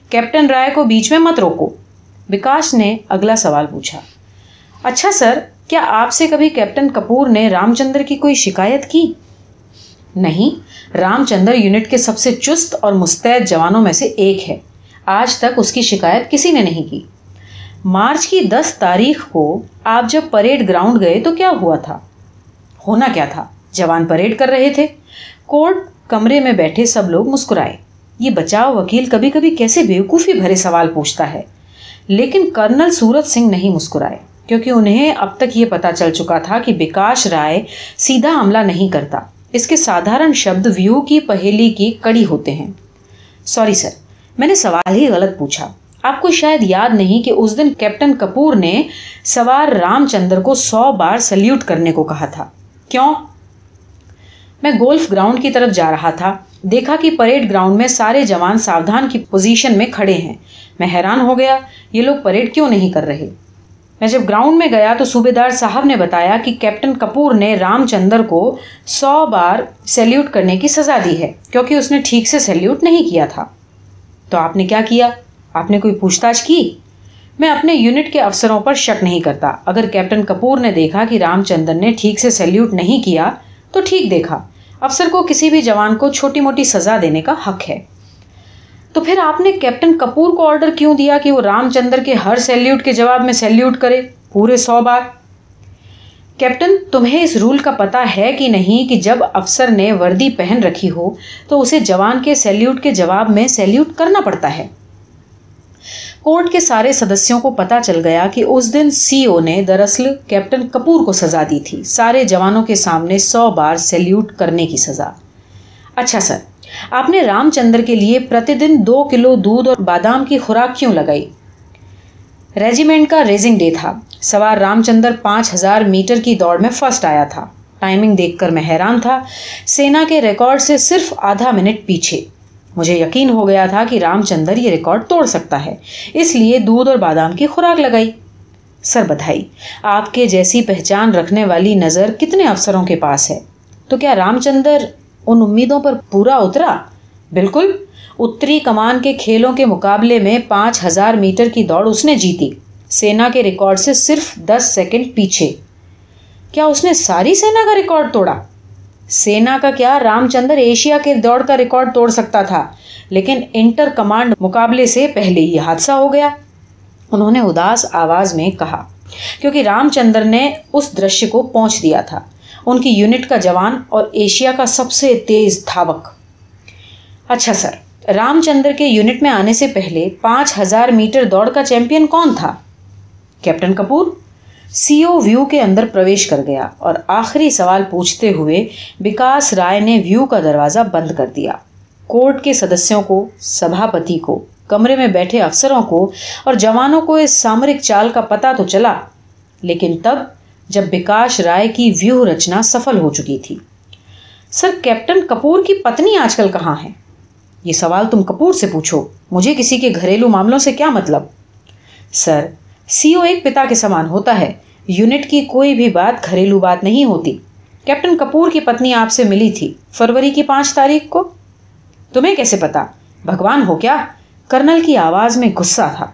کیپٹن رائے کو بیچ میں مت روکو۔ وکاش نے اگلا سوال پوچھا۔ اچھا سر، کیا آپ سے کبھی کیپٹن کپور نے رام چندر کی کوئی شکایت کی؟ نہیں، رام چندر یونٹ کے سب سے چست اور مستعد جوانوں میں سے ایک ہے۔ آج تک اس کی شکایت کسی نے نہیں کی۔ مارچ کی دس تاریخ کو آپ جب پریڈ گراؤنڈ گئے تو کیا ہوا تھا؟ ہونا کیا تھا؟ جوان پریڈ کر رہے تھے۔ کورٹ کمرے میں بیٹھے سب لوگ مسکرائے۔ یہ بچاؤ وکیل کبھی کبھی کیسے بیوقوفی بھرے سوال پوچھتا ہے۔ لیکن کرنل سورت سنگھ نہیں مسکرائے، کیونکہ انہیں اب تک یہ پتا چل چکا تھا کہ بکاش رائے سیدھا حملہ نہیں کرتا۔ اس کے سادھارن شبد ویو کی پہیلی کی کڑی ہوتے ہیں۔ سوری سر میں نے سوال ہی غلط پوچھا۔ آپ کو شاید یاد نہیں کہ اس دن کیپٹن کپور نے سوار رام چندر کو سو بار سلیوٹ کرنے کو کہا تھا۔ کیوں؟ میں گولف گراؤنڈ کی طرف جا رہا تھا۔ دیکھا کہ پریڈ گراؤنڈ میں سارے جوان ساودھان کی پوزیشن میں کھڑے ہیں۔ میں حیران ہو گیا، یہ لوگ پریڈ کیوں نہیں کر رہے؟ میں جب گراؤنڈ میں گیا تو صوبے دار صاحب نے بتایا کہ کیپٹن کپور نے رام چندر کو سو بار سیلیوٹ کرنے کی سزا دی ہے، کیونکہ اس نے ٹھیک سے سیلیوٹ نہیں کیا تھا۔ تو آپ نے کیا کیا؟ آپ نے کوئی پوچھ تاچھ کی؟ میں اپنے یونٹ کے افسروں پر شک نہیں کرتا۔ اگر کیپٹن کپور نے دیکھا کہ رام چندر نے ٹھیک سے سیلیوٹ نہیں کیا، تو ٹھیک دیکھا۔ افسر کو کسی بھی جوان کو چھوٹی موٹی سزا دینے کا حق ہے۔ تو پھر آپ نے کیپٹن کپور کو آرڈر کیوں دیا کہ وہ رام چندر کے ہر سیلیوٹ کے جواب میں سیلیوٹ کرے؟ پورے سو بار۔ کیپٹن، تمہیں اس رول کا پتا ہے کہ نہیں کہ جب افسر نے وردی پہن رکھی ہو تو اسے جوان کے سیلیوٹ کے جواب میں سیلیوٹ کرنا پڑتا ہے۔ کورٹ کے سارے سدسیوں کو پتا چل گیا کہ اس دن سی او نے دراصل کیپٹن کپور کو سزا دی تھی۔ سارے جوانوں کے سامنے سو بار سیلیوٹ کرنے کی سزا۔ اچھا سر، آپ نے رام چندر کے لیے پرتی دن دو کلو دودھ اور بادام کی خوراک کیوں لگائی؟ ریجیمنٹ کا ریزنگ ڈے تھا۔ سوار رام چندر پانچ ہزار میٹر کی دوڑ میں فرسٹ آیا تھا۔ ٹائمنگ دیکھ کر میں حیران تھا۔ سینا کے ریکارڈ سے صرف آدھا منٹ پیچھے۔ مجھے یقین ہو گیا تھا کہ رام چندر یہ ریکارڈ توڑ سکتا ہے۔ اس لیے دودھ اور بادام کی خوراک لگائی۔ سر بدھائی۔ آپ کے جیسی پہچان رکھنے والی نظر کتنے افسروں کے پاس ہے۔ تو کیا رام چندر ان امیدوں پر پورا اترا؟ بالکل۔ اتری کمان کے کھیلوں کے مقابلے میں پانچ ہزار میٹر کی دوڑ اس نے جیتی۔ سینا کے ریکارڈ سے صرف دس سیکنڈ پیچھے۔ کیا اس نے ساری سینا کا ریکارڈ توڑا؟ سینا کا کیا رام چندر ایشیا کے دوڑ کا ریکارڈ توڑ سکتا تھا، لیکن انٹر کمانڈ مقابلے سے پہلے یہ حادثہ ہو گیا۔ انہوں نے اداس آواز میں کہا، کیونکہ رام چندر نے اس درشیہ کو پہنچ دیا تھا۔ ان کی یونٹ کا جوان اور ایشیا کا سب سے تیز دھاوک اچھا سر، رام چندر کے یونٹ میں آنے سے پہلے پانچ ہزار میٹر دوڑ کا چیمپئن کون تھا؟ کیپٹن کپور، سی او ویو کے اندر پرویش کر گیا اور آخری سوال پوچھتے ہوئے وکاس رائے نے ویو کا دروازہ بند کر دیا۔ کورٹ کے سدسیوں کو، سبھاپتی کو، کمرے میں بیٹھے افسروں کو اور جوانوں کو اس سامرک چال کا پتا تو چلا، لیکن تب جب وکاس رائے کی ویو رچنا سفل ہو چکی تھی۔ سر، کیپٹن کپور کی پتنی آج کل کہاں ہے؟ یہ سوال تم کپور سے پوچھو، مجھے کسی کے گھریلو معاملوں سے کیا مطلب؟ سر سی او ایک پتا کے سامان ہوتا ہے۔ یونٹ کی کوئی بھی بات گھریلو بات نہیں ہوتی۔ کیپٹن کپور کی پتنی آپ سے ملی تھی۔ فروری کی پانچ تاریخ کو؟ تمہیں کیسے پتا؟ بھگوان ہو کیا؟ کرنل کی آواز میں غصہ تھا۔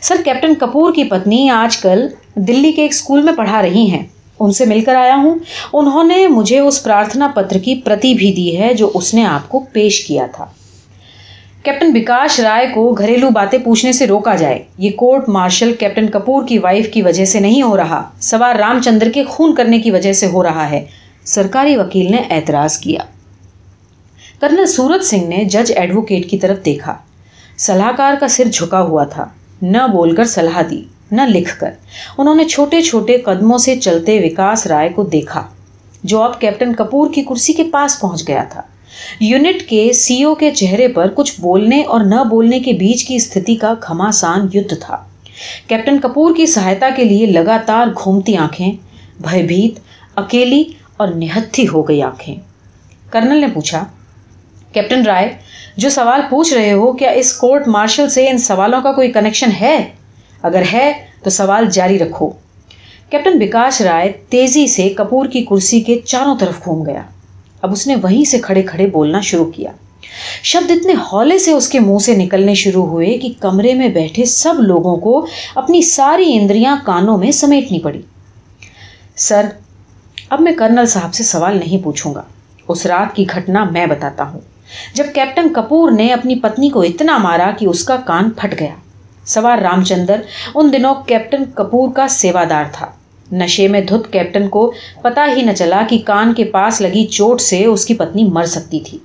سر، کیپٹن کپور کی پتنی آج کل دلی کے ایک اسکول میں پڑھا رہی ہیں۔ ان سے مل کر آیا ہوں۔ انہوں نے مجھے اس پرارتھنا پتر کی پرتی بھی دی ہے جو اس نے آپ کو پیش کیا تھا۔ کیپٹن وکاس رائے کو گھریلو باتیں پوچھنے سے روکا جائے۔ یہ کورٹ مارشل کیپٹن کپور کی وائف کی وجہ سے نہیں ہو رہا۔ سوار رام چندر کے خون کرنے کی وجہ سے ہو رہا ہے۔ سرکاری وکیل نے اعتراض کیا۔ کرنل سورت سنگھ نے جج ایڈوکیٹ کی طرف دیکھا۔ صلاح کار کا سر جھکا ہوا تھا۔ نہ بول کر صلاح دی، نہ لکھ کر۔ انہوں نے چھوٹے چھوٹے قدموں سے چلتے وکاس رائے کو دیکھا۔ جو اب کیپٹن کپور کی کرسی کے پاس پہنچ گیا تھا۔ یونٹ کے سی او کے چہرے پر کچھ بولنے اور نہ بولنے کے بیچ کی استھتی کا گھماسان یدھ تھا۔ کیپٹن کپور کی سہایتا کے لیے لگاتار گھومتی آنکھیں بھے بھیت اکیلی اور نہتھی ہو گئی آنکھیں۔ کرنل نے پوچھا، کیپٹن رائے، جو سوال پوچھ رہے ہو، کیا اس کورٹ مارشل سے ان سوالوں کا کوئی کنیکشن ہے؟ اگر ہے، تو سوال جاری رکھو۔ کیپٹن وکاس رائے تیزی سے کپور کی کرسی کے چاروں طرف گھوم گیا۔ اب اس نے وہیں سے کھڑے کھڑے بولنا شروع کیا۔ شبد اتنے ہولے سے اس کے منہ سے نکلنے شروع ہوئے کہ کمرے میں بیٹھے سب لوگوں کو اپنی ساری اندریاں کانوں میں سمیٹنی پڑی۔ سر، اب میں کرنل صاحب سے سوال نہیں پوچھوں گا۔ اس رات کی گھٹنا میں بتاتا ہوں۔ جب کیپٹن کپور نے اپنی پتنی کو اتنا مارا کہ اس کا کان پھٹ گیا۔ سوار رام چندر ان دنوں کیپٹن کپور کا سیوادار تھا۔ نشے میں دھت کیپٹن کو پتا ہی نہ چلا کہ کان کے پاس لگی چوٹ سے اس کی پتنی مر سکتی تھی۔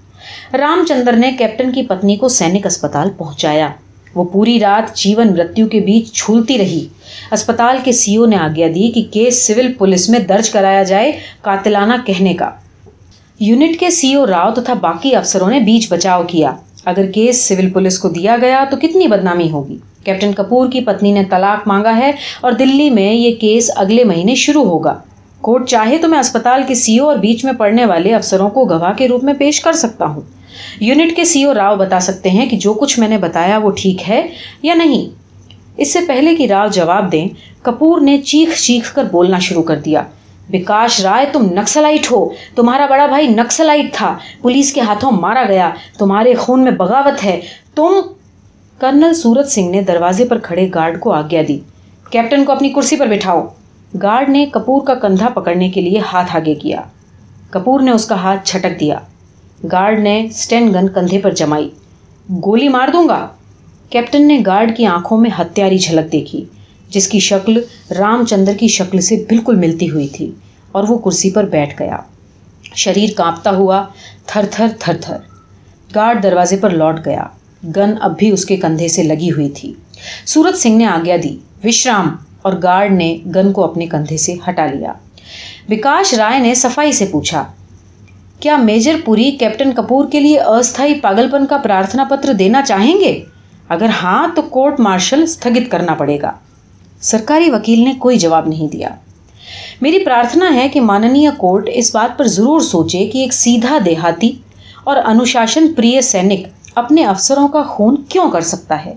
رام چندر نے کیپٹن کی پتنی کو سینک اسپتال پہنچایا۔ وہ پوری رات جیون مرتیو کے بیچ چھولتی رہی۔ اسپتال کے سی او نے آگیا دی کہ کیس سول پولیس میں درج کرایا جائے قاتلانہ کہنے کا۔ یونٹ کے سی او راؤ تھا، باقی افسروں نے بیچ بچاؤ کیا۔ اگر کیس سول پولیس کو دیا گیا تو کتنی بدنامی ہوگی؟ کیپٹن کپور کی پتنی نے طلاق مانگا ہے اور دلی میں یہ کیس اگلے مہینے شروع ہوگا۔ کورٹ چاہے تو میں اسپتال کے سی او اور بیچ میں پڑنے والے افسروں کو گواہ کے روپ میں پیش کر سکتا ہوں۔ یونٹ کے سی او راؤ بتا سکتے ہیں کہ جو کچھ میں نے بتایا وہ ٹھیک ہے یا نہیں۔ اس سے پہلے کی راؤ جواب دیں، کپور نے چیخ چیخ کر بولنا شروع کر دیا۔ وکاش رائے، تم نکسلائٹ ہو۔ تمہارا بڑا بھائی نکسلائٹ تھا۔ پولیس کے ہاتھوں مارا گیا۔ تمہارے خون میں بغاوت ہے۔ تم کرنل سورت سنگھ نے دروازے پر کھڑے گارڈ کو آگیا دی۔ کیپٹن کو اپنی کرسی پر بٹھاؤ۔ گارڈ نے کپور کا کندھا پکڑنے کے لیے ہاتھ آگے کیا۔ کپور نے اس کا ہاتھ چھٹک دیا۔ گارڈ نے اسٹین گن کندھے پر جمائی۔ گولی مار دوں گا؟ کیپٹن نے گارڈ کی آنکھوں میں ہتھیاری جھلک دیکھی، جس کی شکل رام چندر کی شکل سے بالکل ملتی ہوئی تھی اور وہ کرسی پر بیٹھ گیا۔ شریر کانپتا ہوا تھر تھر تھر تھر۔ گارڈ دروازے پر لوٹ گیا۔ گن اب بھی اس کے کندھے سے لگی ہوئی تھی۔ سورت سنگھ نے آگیا دی، وشرام اور گارڈ نے گن کو اپنے کندھے سے ہٹا لیا۔ وکاش رائے نے صفائی سے پوچھا، کیا میجر پوری کیپٹن کپور کے لیے استھائی پاگل پن کا پرارتھنا پتر دینا چاہیں گے؟ اگر ہاں تو کورٹ مارشل استھگت کرنا پڑے گا۔ سرکاری وکیل نے کوئی جواب نہیں دیا۔ میری پرارتھنا ہے کہ ماننی کورٹ اس بات پر ضرور سوچے کہ ایک سیدھا دیہاتی اور انوشاسن پریہ سینک اپنے افسروں کا خون کیوں کر سکتا ہے؟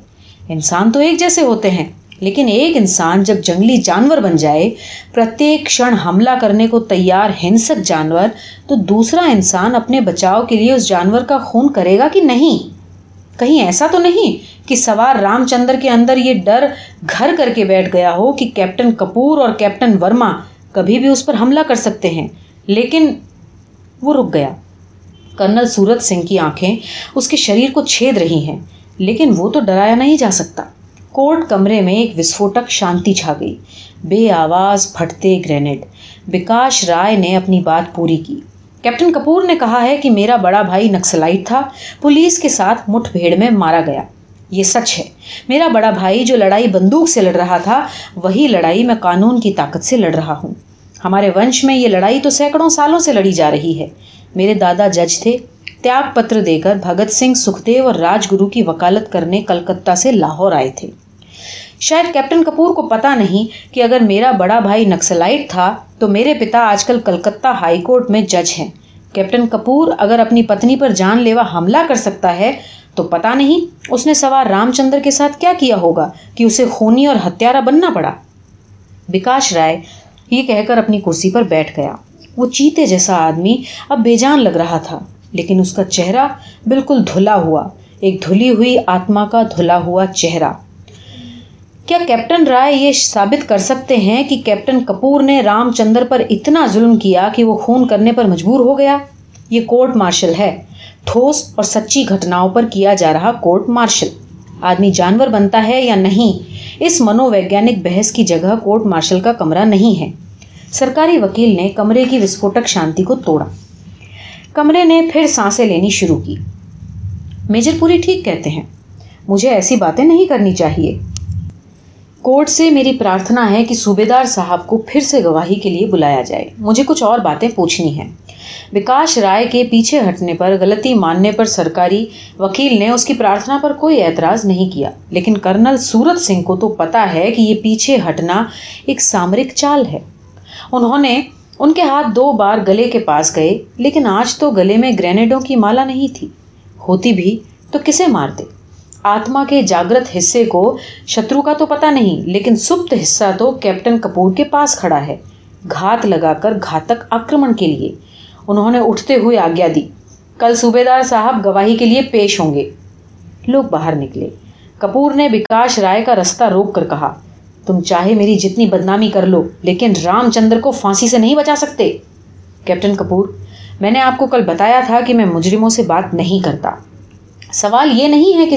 انسان تو ایک جیسے ہوتے ہیں، لیکن ایک انسان جب جنگلی جانور بن جائے، پرتیک کھڑ حملہ کرنے کو تیار ہنسک جانور، تو دوسرا انسان اپنے بچاؤ کے لیے اس جانور کا خون کرے گا کہ نہیں؟ کہیں ایسا تو نہیں کہ سوار رام چندر کے اندر یہ ڈر گھر کر کے بیٹھ گیا ہو کہ کیپٹن کپور اور کیپٹن ورما کبھی بھی اس پر حملہ کر سکتے ہیں، لیکن وہ رک گیا۔ کرنل سورت سنگھ کی آنکھیں اس کے شریر کو چھید رہی ہیں، لیکن وہ تو ڈرایا نہیں جا سکتا۔ کورٹ کمرے میں ایک وسفوٹک شانتی چھا گئی۔ بے آواز پھٹتے گرینیڈ بکاش رائے نے اپنی بات پوری کی۔ کیپٹن کپور نے کہا ہے کہ میرا بڑا بھائی نکسلائٹ تھا، پولیس کے ساتھ مٹھ بھیڑ میں مارا گیا۔ یہ سچ ہے۔ میرا بڑا بھائی جو لڑائی بندوق سے لڑ رہا تھا، وہی لڑائی میں قانون کی طاقت سے لڑ رہا ہوں۔ ہمارے ونش میں یہ لڑائی تو سینکڑوں سالوں سے لڑی جا رہی ہے۔ میرے دادا جج تھے، تیاگ پتر دے کر بھگت سنگھ سکھدیو اور راج گرو کی وکالت کرنے کلکتہ سے لاہور آئے تھے۔ شاید کیپٹن کپور کو پتا نہیں کہ اگر میرا بڑا بھائی نکسلائٹ تھا تو میرے پتا آج کل کلکتہ ہائی کورٹ میں جج ہیں۔ کیپٹن کپور اگر اپنی پتنی پر جان لیوا حملہ کر سکتا ہے تو پتا نہیں اس نے سوار رام چندر کے ساتھ کیا کیا ہوگا کہ اسے خونی اور ہتھیارا بننا پڑا۔ بکاش رائے یہ کہہ کر اپنی کرسی پر بیٹھ گیا۔ وہ چیتے جیسا آدمی اب بے جان لگ رہا تھا، لیکن اس کا چہرہ بالکل دھلا ہوا، ایک دھلی ہوئی آتما کا دھلا ہوا چہرہ۔ کیا کیپٹن رائے یہ ثابت کر سکتے ہیں کہ کیپٹن کپور نے رام چندر پر اتنا ظلم کیا کہ وہ خون کرنے پر مجبور ہو گیا؟ یہ کورٹ مارشل ہے۔ ٹھوس اور سچی گھٹناؤں پر کیا جا رہا کورٹ مارشل؟ آدمی جانور بنتا ہے یا نہیں؟ اس منو ویگیانک بحث کی جگہ کورٹ مارشل کا کمرہ نہیں ہے۔ سرکاری وکیل نے کمرے کی وسفوٹک شانتی کو توڑا۔ کمرے نے پھر سانسیں لینی شروع کی۔ میجر پوری ٹھیک کہتے ہیں، مجھے ایسی باتیں نہیں کرنی چاہیے۔ کورٹ سے میری پرارتھنا ہے کہ صوبے دار صاحب کو پھر سے گواہی کے لیے بلایا جائے۔ مجھے کچھ اور باتیں پوچھنی ہیں۔ وکاش رائے کے پیچھے ہٹنے پر، غلطی ماننے پر سرکاری وکیل نے اس کی پرارتھنا پر کوئی اعتراض نہیں کیا۔ لیکن کرنل سورت سنگھ کو تو پتا ہے کہ یہ پیچھے ہٹنا ایک سامرک چال ہے۔ انہوں نے ان کے ہاتھ دو بار گلے کے پاس گئے، لیکن آج تو گلے میں گرینیڈوں کی مالا نہیں تھی۔ ہوتی بھی تو کسے مارتے؟ آتما کے جاگرت حصے کو شترو کا تو پتا نہیں، لیکن سپت حصہ تو کیپٹن کپور کے پاس کھڑا ہے۔ گھات لگا کر گھاتک آکرمن کے لیے۔ انہوں نے اٹھتے ہوئے آگیا دی۔ کل صوبے دار صاحب گواہی کے لیے پیش ہوں گے۔ لوگ باہر نکلے۔ کپور نے بکاش رائے کا رستہ روک کر کہا تم چاہے میری جتنی بدنامی کر لو، لیکن رام چندر کو پھانسی سے نہیں بچا سکتے۔ کیپٹن کپور، میں نے آپ کو کل بتایا تھا کہ میں مجرموں سے بات نہیں کرتا۔ سوال یہ نہیں ہے کہ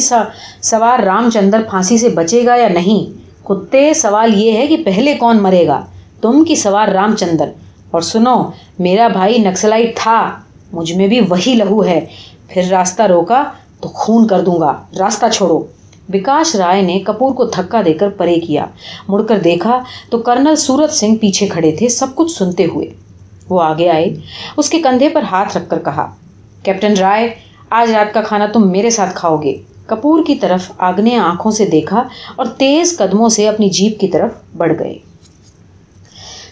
سوار رام چندر پھانسی سے بچے گا یا نہیں۔ کتے سوال یہ ہے کہ پہلے کون مرے گا؟ تم کی سوار رام چندر۔ اور سنو، میرا بھائی نکسلائی تھا، مجھ میں بھی وہی لہو ہے۔ پھر راستہ روکا تو خون کر دوں گا۔ راستہ چھوڑو۔ وکاش رائے نے کپور کو دھکا دے کر پرے کیا۔ مڑ کر دیکھا تو کرنل سورت سنگھ پیچھے کھڑے تھے سب کچھ سنتے ہوئے۔ وہ آگے آئے، اس کے کندھے پر ہاتھ رکھ کر کہا، کیپٹن رائے، آج رات کا کھانا تم میرے ساتھ کھاؤ گے۔ کپور کی طرف آگنے آنکھوں سے دیکھا اور تیز قدموں سے اپنی جیپ کی طرف بڑھ گئے۔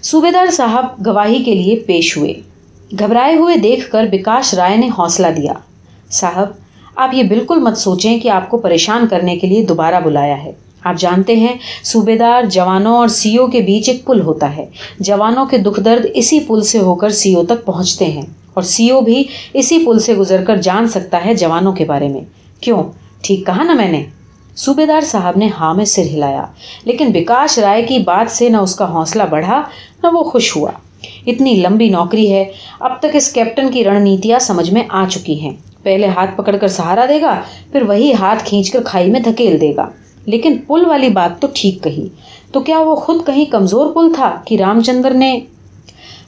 صوبے دار صاحب گواہی کے لیے پیش ہوئے۔ گھبرائے ہوئے دیکھ کر بکاش رائے نے حوصلہ دیا۔ صاحب آپ یہ بالکل مت سوچیں کہ آپ کو پریشان کرنے کے لیے دوبارہ بلایا ہے۔ آپ جانتے ہیں صوبے دار جوانوں اور سی او کے بیچ ایک پل ہوتا ہے۔ جوانوں کے دکھ درد اسی پل سے ہو کر سی او تک پہنچتے ہیں۔ اور سی او بھی اسی پل سے گزر کر جان سکتا ہے جوانوں کے بارے میں۔ کیوں؟ ٹھیک کہا نا میں نے۔ صوبے دار صاحب نے ہاں میں سر ہلایا۔ لیکن بکاش رائے کی بات سے نہ اس کا حوصلہ بڑھا، نہ وہ خوش ہوا۔ اتنی لمبی نوکری ہے، اب تک اس کیپٹن کی رننیتیاں سمجھ میں آ چکی ہیں۔ پہلے ہاتھ پکڑ کر سہارا دے گا، پھر وہی ہاتھ کھینچ کر کھائی میں دھکیل دے گا۔ لیکن پل والی بات تو ٹھیک کہی۔ تو کیا وہ خود کہیں کمزور پل تھا کہ رام چندر نے؟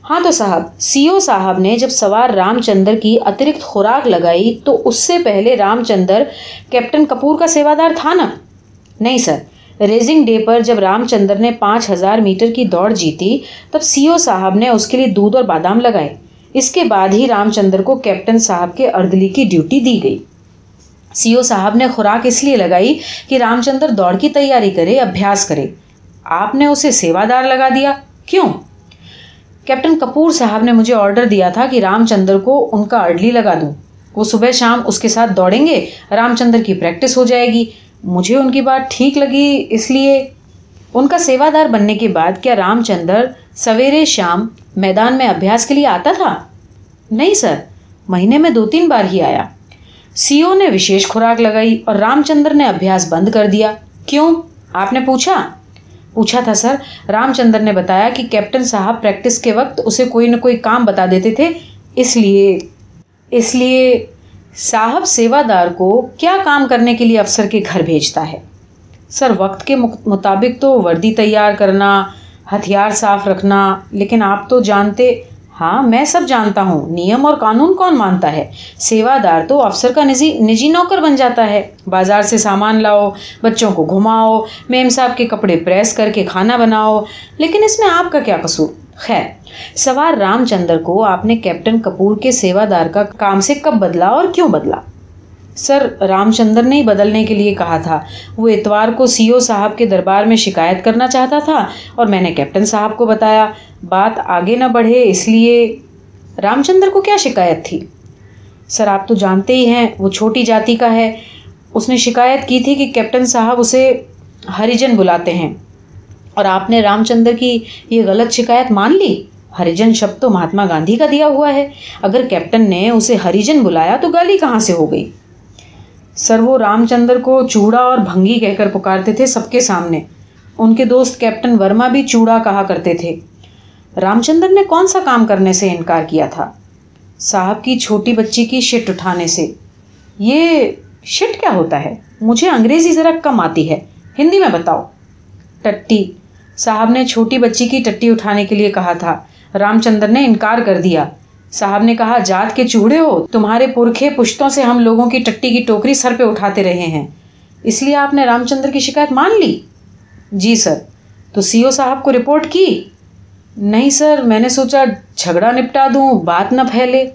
ہاں تو صاحب، سی او صاحب نے جب سوار رام چندر کی اترکت خوراک لگائی تو اس سے پہلے رام چندر کیپٹن کپور کا سیوادار تھا نا؟ نہیں سر، ریزنگ ڈے پر جب رام چندر نے پانچ ہزار میٹر کی دوڑ جیتی، تب سی او صاحب نے اس کے لیے دودھ اور بادام لگائے۔ اس کے بعد ہی رام چندر کو کیپٹن صاحب کے اردلی کی ڈیوٹی دی گئی۔ سی او صاحب نے خوراک اس لیے لگائی کہ رام چندر دوڑ کی تیاری کرے، ابھیاس کرے۔ آپ نے اسے سیوادار لگا دیا۔ کیوں؟ کیپٹن کپور صاحب نے مجھے آرڈر دیا تھا کہ رام چندر کو ان کا اڈلی لگا دوں۔ وہ صبح شام اس کے ساتھ دوڑیں گے رام چندر کی پریکٹس ہو جائے گی۔ مجھے ان کی بات ٹھیک لگی، اس لیے۔ ان کا سیوادار بننے کے بعد کیا رام چندر سویرے شام میدان میں ابھیاس کے لیے آتا تھا؟ نہیں سر، مہینے میں دو تین بار ہی آیا۔ سی او نے وشیش خوراک لگائی اور رام چندر نے ابھیاس بند کر دیا۔ کیوں؟ آپ نے پوچھا؟ پوچھا تھا سر رام چندر نے بتایا کہ کیپٹن صاحب پریکٹس کے وقت اسے کوئی نہ کوئی کام بتا دیتے تھے۔ اس لیے اس لیے صاحب سیوادار کو کیا کام کرنے کے لیے افسر کے گھر بھیجتا ہے؟ سر، وقت کے مطابق تو وردی تیار کرنا ہتھیار صاف رکھنا۔ لیکن آپ تو جانتے ہاں میں سب جانتا ہوں۔ نیم اور قانون کون مانتا ہے؟ سیوا دار تو افسر کا نجی نجی نوکر بن جاتا ہے۔ بازار سے سامان لاؤ، بچوں کو گھماؤ، میم صاحب کے کپڑے پریس کر کے کھانا بناؤ۔ لیکن اس میں آپ کا کیا قصور؟ خیر، سوار رام چندر کو آپ نے کیپٹن کپور کے سیوا دار کا کام سے کب بدلا اور کیوں بدلا؟ سر رام چندر نے ہی بدلنے کے لیے کہا تھا۔ وہ اتوار کو سی او صاحب کے دربار میں شکایت کرنا چاہتا تھا اور میں نے کیپٹن صاحب کو بتایا۔ بات آگے نہ بڑھے، اس لیے رام چندر کو کیا شکایت تھی؟ سر، آپ تو جانتے ہی ہیں، وہ چھوٹی جاتی کا ہے۔ اس نے شکایت کی تھی کہ کیپٹن صاحب اسے ہریجن بلاتے ہیں۔ اور آپ نے رام چندر کی یہ غلط شکایت مان لی؟ ہریجن شبد تو مہاتما گاندھی کا دیا ہوا ہے۔ اگر کیپٹن نے اسے ہریجن بلایا تو گالی کہاں سے ہو گئی؟ سر وہ رام چندر کو چوڑا اور بھنگی کہہ کر پکارتے تھے سب کے سامنے۔ ان کے دوست کیپٹن ورما بھی چوڑا کہا کرتے تھے۔ رام چندر نے کون سا کام کرنے سے انکار کیا تھا؟ صاحب کی چھوٹی بچی کی شٹ اٹھانے سے۔ یہ شٹ کیا ہوتا ہے؟ مجھے انگریزی ذرا کم آتی ہے۔ ہندی میں بتاؤ۔ ٹٹی۔ صاحب نے چھوٹی بچی کی ٹٹی اٹھانے کے لیے کہا تھا۔ رام چندر نے انکار کر دیا۔ صاحب نے کہا، جات کے چوڑے ہو، تمہارے پرکھے پشتوں سے ہم لوگوں کی ٹٹی کی ٹوکری سر پہ اٹھاتے رہے ہیں۔ اس لیے آپ نے رام چندر کی شکایت مان لی؟ جی سر۔ تو سی او صاحب کو رپورٹ کی؟ نہیں سر، میں نے سوچا جھگڑا نپٹا دوں، بات نہ پھیلے۔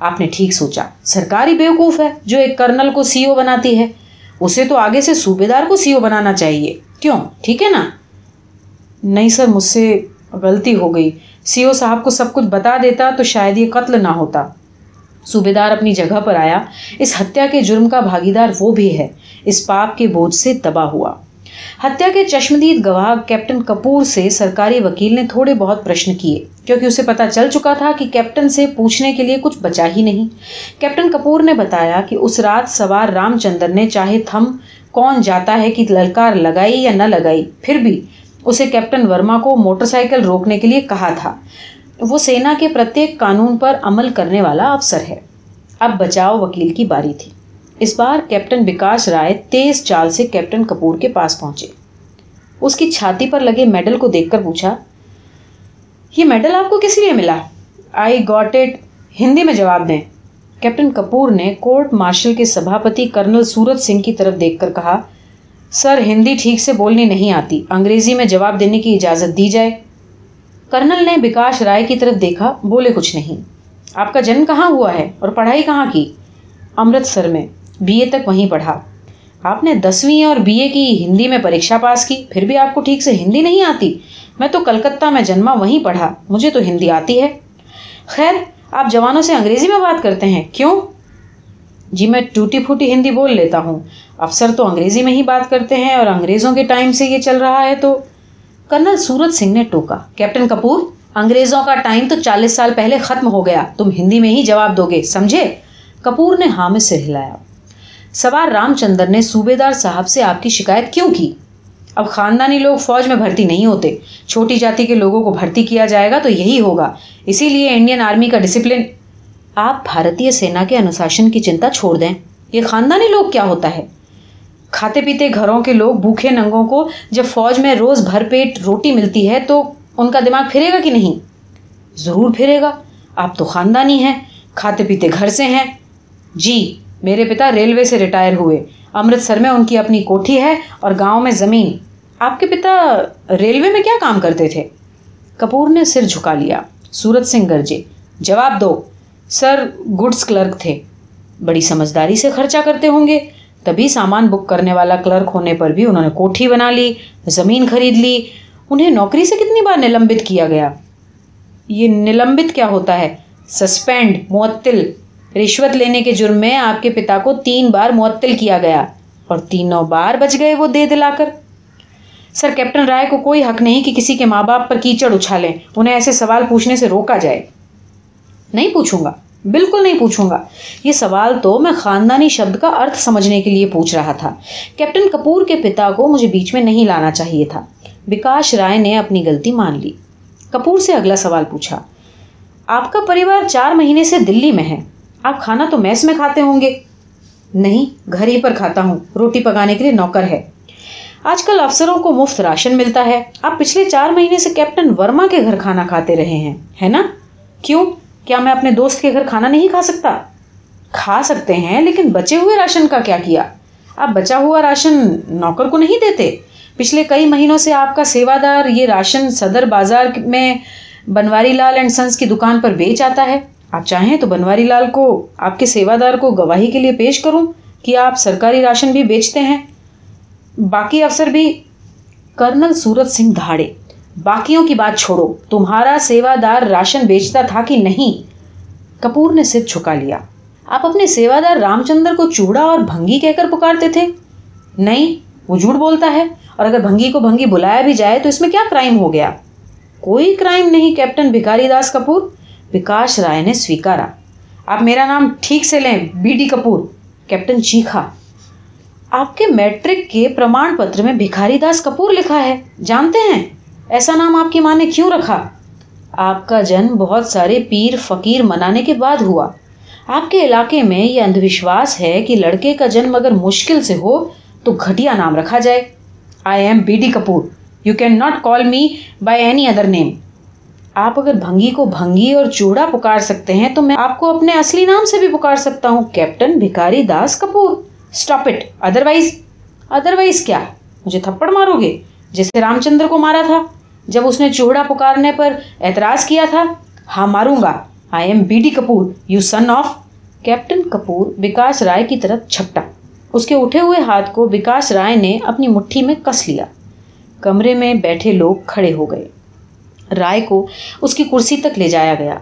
آپ نے ٹھیک سوچا۔ سرکاری بیوقوف ہے جو ایک کرنل کو سی او بناتی ہے۔ اسے تو آگے سے صوبے دار کو سی او بنانا چاہیے۔ کیوں؟ ٹھیک ہے نا؟ نہیں سر، مجھ سے غلطی ہو گئی۔ سی او صاحب کو سب کچھ بتا دیتا تو شاید یہ قتل نہ ہوتا۔ صوبے دار اپنی جگہ پر آیا۔ اس ہتیا کے جرم کا بھاگیدار وہ بھی ہے۔ اس پاپ کے بوجھ سے تباہ ہوا۔ ہتیا کے چشمدید گواہ کیپٹن کپور سے سرکاری وکیل نے تھوڑے بہت پرشن کیے۔ کیونکہ اسے پتا چل چکا تھا کہ کیپٹن سے پوچھنے کے لیے کچھ بچا ہی نہیں۔ کیپٹن کپور نے بتایا کہ اس رات سوار رام چندر نے چاہے تھم کون جاتا ہے کہ للکار لگائی یا نہ لگائی، پھر بھی اسے کیپٹن ورما کو موٹر سائیکل روکنے کے لیے کہا تھا۔ وہ سینا کے پرتیک قانون پر عمل کرنے والا افسر ہے۔ اب بچاؤ وکیل کی باری تھی۔ اس بار کیپٹن وکاس رائے تیز چال سے کیپٹن کپور کے پاس پہنچے۔ اس کی چھاتی پر لگے میڈل کو دیکھ کر پوچھا، یہ میڈل آپ کو کس لیے ملا؟ آئی گاٹ اٹ ہندی میں جواب دیں۔ کیپٹن کپور نے کورٹ مارشل کے سبھاپتی کرنل سورت سنگھ کی طرف دیکھ کر کہا سر، ہندی ٹھیک سے بولنی نہیں آتی۔ انگریزی میں جواب دینے کی اجازت دی جائے۔ کرنل نے بکاش رائے کی طرف دیکھا، بولے کچھ نہیں۔ آپ کا جنم کہاں ہوا ہے اور پڑھائی کہاں کی؟ امرتسر میں۔ بی اے تک وہیں پڑھا۔ آپ نے دسویں اور بی اے کی ہندی میں پریکشا پاس کی، پھر بھی آپ کو ٹھیک سے ہندی نہیں آتی۔ میں تو کلکتہ میں جنما وہیں پڑھا۔ مجھے تو ہندی آتی ہے۔ خیر، آپ جوانوں سے انگریزی میں بات کرتے ہیں۔ کیوں؟ جی میں ٹوٹی پھوٹی ہندی بول لیتا ہوں۔ افسر تو انگریزی میں ہی بات کرتے ہیں اور انگریزوں کے ٹائم سے یہ چل رہا ہے تو۔ کرنل سورت سنگھ نے ٹوکا، کیپٹن کپور، انگریزوں کا ٹائم تو چالیس سال پہلے ختم ہو گیا، تم ہندی میں ہی جواب دو گے، سمجھے؟ کپور نے ہاں میں سر ہلایا۔ سوار رام چندر نے صوبے دار صاحب سے آپ کی شکایت کیوں کی؟ اب خاندانی لوگ فوج میں بھرتی نہیں ہوتے، چھوٹی جاتی کے لوگوں کو بھرتی کیا جائے گا تو یہی ہوگا، اسی لیے انڈین آرمی کا ڈسپلن آپ بھارتیہ سینا کے انوشاسن کی چنتا چھوڑ دیں۔ یہ خاندانی لوگ کیا ہوتا ہے؟ کھاتے پیتے گھروں کے لوگ بھوکھے ننگوں کو جب فوج میں روز بھر پیٹ روٹی ملتی ہے تو ان کا دماغ پھرے گا کہ نہیں؟ ضرور پھرے گا۔ آپ تو خاندانی ہیں، کھاتے پیتے گھر سے ہیں۔ جی میرے پتا ریلوے سے ریٹائر ہوئے۔ امرتسر میں ان کی اپنی کوٹھی ہے اور گاؤں میں زمین۔ آپ کے پتا ریلوے میں کیا کام کرتے تھے؟ کپور نے سر جھکا لیا۔ سورت سنگھ گرجے۔ جواب دو۔ سر گڈس کلرک تھے۔ بڑی سمجھداری سے خرچہ کرتے ہوں گے۔ تبھی سامان بک کرنے والا کلرک ہونے پر بھی انہوں نے کوٹھی بنا لی، زمین خرید لی۔ انہیں نوکری سے کتنی بار نلمبت کیا گیا؟ یہ نلمبت کیا ہوتا ہے؟ سسپینڈ، معطل۔ رشوت لینے کے جرم میں آپ کے پتا کو تین بار معطل کیا گیا اور تینوں بار بچ گئے وہ دے دلا کر۔ سر، کیپٹن رائے کو کوئی حق نہیں کہ کسی کے ماں باپ پر کیچڑ اچھالیں۔ انہیں ایسے سوال پوچھنے سے روکا جائے۔ نہیں پوچھوں گا۔ بالکل نہیں پوچھوں گا۔ یہ سوال تو میں خاندانی شبد کا ارتھ سمجھنے کے لیے پوچھ رہا تھا۔ کیپٹن کپور کے پتا کو مجھے بیچ میں نہیں لانا چاہیے تھا۔ وکاش رائے نے اپنی غلطی مان لی۔ کپور سے اگلا سوال پوچھا۔ آپ کا پریوار چار مہینے سے دلی میں ہے۔ آپ کھانا تو میس میں کھاتے ہوں گے۔ نہیں، گھر ہی پر کھاتا ہوں۔ روٹی پکانے کے لیے نوکر ہے۔ آج کل افسروں کو مفت راشن ملتا ہے۔ آپ پچھلے چار مہینے سے کیپٹن ورما کے گھر کھانا کھاتے رہے ہیں، ہے نا؟ کیوں؟ کیا میں اپنے دوست کے گھر کھانا نہیں کھا سکتا؟ کھا سکتے ہیں، لیکن بچے ہوئے راشن کا کیا کیا؟ آپ بچا ہوا راشن نوکر کو نہیں دیتے؟ پچھلے کئی مہینوں سے آپ کا سیوادار یہ راشن صدر بازار میں بنواری لال اینڈ سنس کی دکان پر بیچ آتا ہے۔ آپ چاہیں تو بنواری لال کو، آپ کے سیوادار کو گواہی کے لیے پیش کروں کہ آپ سرکاری راشن بھی بیچتے ہیں۔ باقی افسر بھی۔ کرنل سورت سنگھ دھاڑے۔ باقیوں کی بات چھوڑو۔ تمہارا سیوا دار راشن بیچتا تھا کہ نہیں؟ کپور نے سر چھکا لیا۔ آپ اپنے سیوا دار رام چندر کو چوڑا اور بھنگی کہہ کر پکارتے تھے؟ نہیں، وہ جھوٹ بولتا ہے۔ اور اگر بھنگی کو بھنگی بلایا بھی جائے تو اس میں کیا کرائم ہو گیا؟ کوئی کرائم نہیں کیپٹن بھکاری داس کپور۔ وکاش رائے نے سویکارا۔ آپ میرا نام ٹھیک سے لیں، بی ڈی کپور۔ کیپٹن چیخا۔ آپ کے میٹرک کے پرمان پتر میں بھکاری داس کپور لکھا ہے۔ جانتے ہیں؟ ایسا نام آپ کی ماں نے کیوں رکھا؟ آپ کا جنم بہت سارے پیر فقیر منانے کے بعد ہوا۔ آپ کے علاقے میں یہ اندھ وشواس ہے کہ لڑکے کا جنم اگر مشکل سے ہو تو گھٹیا نام رکھا جائے۔ I am B D Kapoor you can not call me by any other name آپ اگر بھنگی کو بھنگی اور چوڑا پکار سکتے ہیں تو میں آپ کو اپنے اصلی نام سے بھی پکار سکتا ہوں۔ Captain Bhikari Das Kapoor stop it otherwise otherwise کیا؟ مجھے تھپڑ مارو گے۔ جیسے رام چندر کو مارا تھا۔ جب اس نے چوڑا پکارنے پر اعتراض کیا تھا ہاں ماروں گا۔ I am B D Kapoor you son of captain Kapoor Vikas Rai کی طرف چھپٹا۔ اس کے اٹھے ہوئے ہاتھ کو وکاس رائے نے اپنی مٹھی میں کس لیا۔ کمرے میں بیٹھے لوگ کھڑے ہو گئے۔ رائے کو اس کی کرسی تک لے جایا گیا۔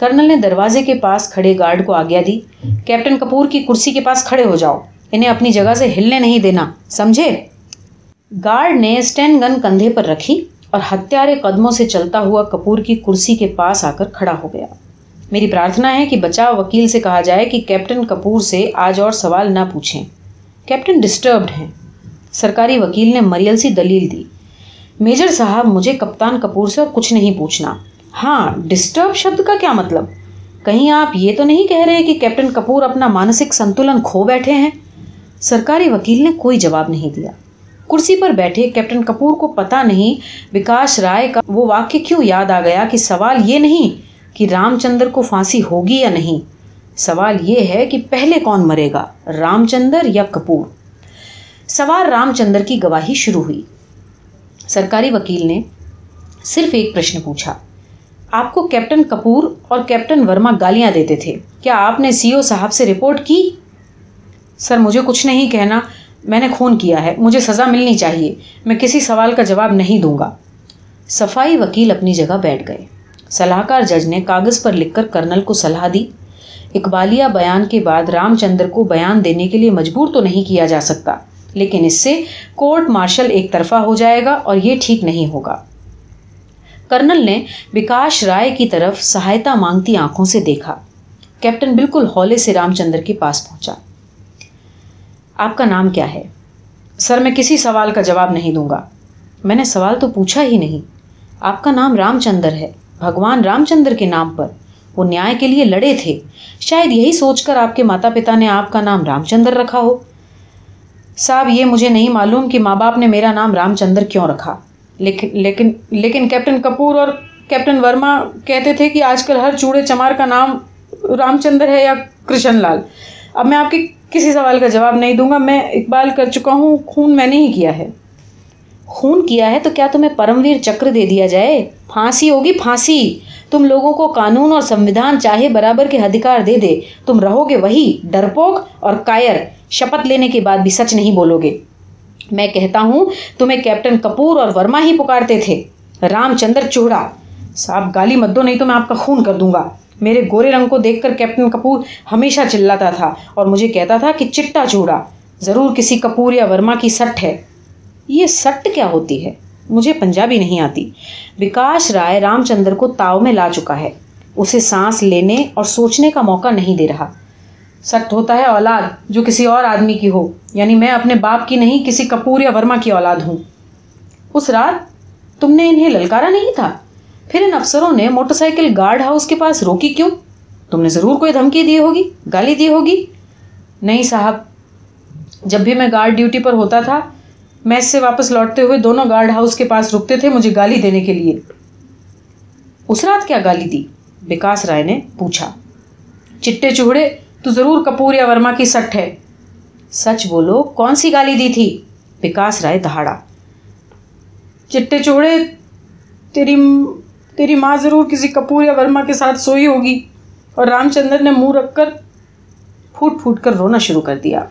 کرنل نے دروازے کے پاس کھڑے گارڈ کو آگیا دی۔ کیپٹن کپور کی کرسی کے پاس کھڑے ہو جاؤ۔ انہیں اپنی جگہ سے ہلنے نہیں دینا، سمجھے؟ گارڈ نے اسٹین گن کندھے پر رکھی۔ اور ہتھیارے قدموں سے چلتا ہوا کپور کی کرسی کے پاس آ کر کھڑا ہو گیا۔ میری پرارتھنا ہے کہ بچاؤ وکیل سے کہا جائے کہ کیپٹن کپور سے آج اور سوال نہ پوچھیں۔ کیپٹن ڈسٹربڈ ہیں۔ سرکاری وکیل نے مریل سی دلیل دی۔ میجر صاحب مجھے کپتان کپور سے اور کچھ نہیں پوچھنا۔ ہاں ڈسٹرب شبد کا کیا مطلب؟ کہیں آپ یہ تو نہیں کہہ رہے کہ کیپٹن کپور اپنا مانسک سنتولن کھو بیٹھے ہیں؟ سرکاری وکیل نے کوئی جواب نہیں دیا۔ کرسی پر بیٹھے کیپٹن کپور کو پتا نہیں وکاس رائے کا وہ واقع کیوں یاد آ گیا کہ سوال یہ نہیں کہ رام چندر کو پھانسی ہوگی یا نہیں۔ سوال یہ ہے کہ پہلے کون مرے گا رام چندر یا کپور؟ سوال رام چندر کی گواہی شروع ہوئی۔ سرکاری وکیل نے صرف ایک پرشن پوچھا، آپ کو کیپٹن کپور اور کیپٹن ورما گالیاں دیتے تھے، کیا آپ نے سی او صاحب سے رپورٹ کی؟ سر، مجھے کچھ نہیں کہنا۔ میں نے خون کیا ہے، مجھے سزا ملنی چاہیے۔ میں کسی سوال کا جواب نہیں دوں گا۔ صفائی وکیل اپنی جگہ بیٹھ گئے۔ صلاح کار جج نے کاغذ پر لکھ کر کرنل کو صلاح دی۔ اقبالیہ بیان کے بعد رام چندر کو بیان دینے کے لیے مجبور تو نہیں کیا جا سکتا، لیکن اس سے کورٹ مارشل ایک طرفہ ہو جائے گا اور یہ ٹھیک نہیں ہوگا۔ کرنل نے وکاش رائے کی طرف سہایتا مانگتی آنکھوں سے دیکھا۔ کیپٹن بالکل ہولے سے رام چندر کے پاس پہنچا۔ آپ کا نام کیا ہے؟ سر، میں کسی سوال کا جواب نہیں دوں گا۔ میں نے سوال تو پوچھا ہی نہیں۔ آپ کا نام رام چندر ہے۔ بھگوان رام چندر کے نام پر۔ وہ نیا کے لیے لڑے تھے۔ شاید یہی سوچ کر آپ کے ماتا پتا نے آپ کا نام رام چندر رکھا ہو۔ صاحب، یہ مجھے نہیں معلوم کہ ماں باپ نے میرا نام رام چندر کیوں رکھا۔ لیکن لیکن لیکن کیپٹن کپور اور کیپٹن ورما کہتے تھے کہ آج کل ہر چوڑے چمار کا نام رام چندر ہے یا کرشن لال۔ اب میں آپ کی کسی سوال کا جواب نہیں دوں گا، میں اقبال کر چکا ہوں، خون میں نے ہی کیا ہے۔ خون کیا ہے تو کیا تمہیں پرم ویر چکر دے دیا جائے؟ پھانسی ہوگی، پھانسی۔ تم لوگوں کو قانون اور سمویدھان چاہے برابر کے ادھیکار دے دے۔ تم رہو گے وہی، ڈرپوک اور کائر شپت لینے کے بعد بھی سچ نہیں بولو گے۔ میں کہتا ہوں، تمہیں کیپٹن کپور اور ورما ہی پکارتے تھے۔ رام چندر چوڑا صاحب، گالی مت دو، نہیں تو میں آپ کا خون کر دوں گا۔ میرے گورے رنگ کو دیکھ کر کیپٹن کپور ہمیشہ چلاتا تھا اور مجھے کہتا تھا کہ چٹا چوڑا ضرور کسی کپور یا ورما کی سٹ ہے۔ یہ سٹ کیا ہوتی ہے؟ مجھے پنجابی نہیں آتی۔ وکاس رائے رام چندر کو تاؤ میں لا چکا ہے۔ اسے سانس لینے اور سوچنے کا موقع نہیں دے رہا۔ سخت ہوتا ہے اولاد جو کسی اور آدمی کی ہو۔ یعنی میں اپنے باپ کی نہیں، کسی کپور یا ورما کی اولاد ہوں۔ اس رات تم نے انہیں للکارا نہیں تھا؟ پھر ان افسروں نے موٹر سائیکل گارڈ ہاؤس کے پاس روکی کیوں؟ تم نے ضرور کوئی دھمکی دی ہوگی؟ گالی دی ہوگی؟ نہیں صاحب، جب بھی میں گارڈ ڈیوٹی پر ہوتا تھا میس سے واپس لوٹتے ہوئے دونوں گارڈ ہاؤس کے پاس رکتے تھے مجھے گالی دینے کے لیے۔ اس رات کیا گالی دی؟ وکاس رائے نے پوچھا۔ چٹے چوہڑے، تو ضرور کپور یا ورما کی سٹ ہے۔ سچ بولو، کون سی گالی دی تھی؟ وکاس رائے دہاڑا۔ چٹے چوڑے تیری تیری ماں ضرور کسی کپور یا ورما کے ساتھ سوئی ہوگی۔ اور رام چندر نے منہ رکھ کر پھوٹ پھوٹ کر رونا شروع کر دیا۔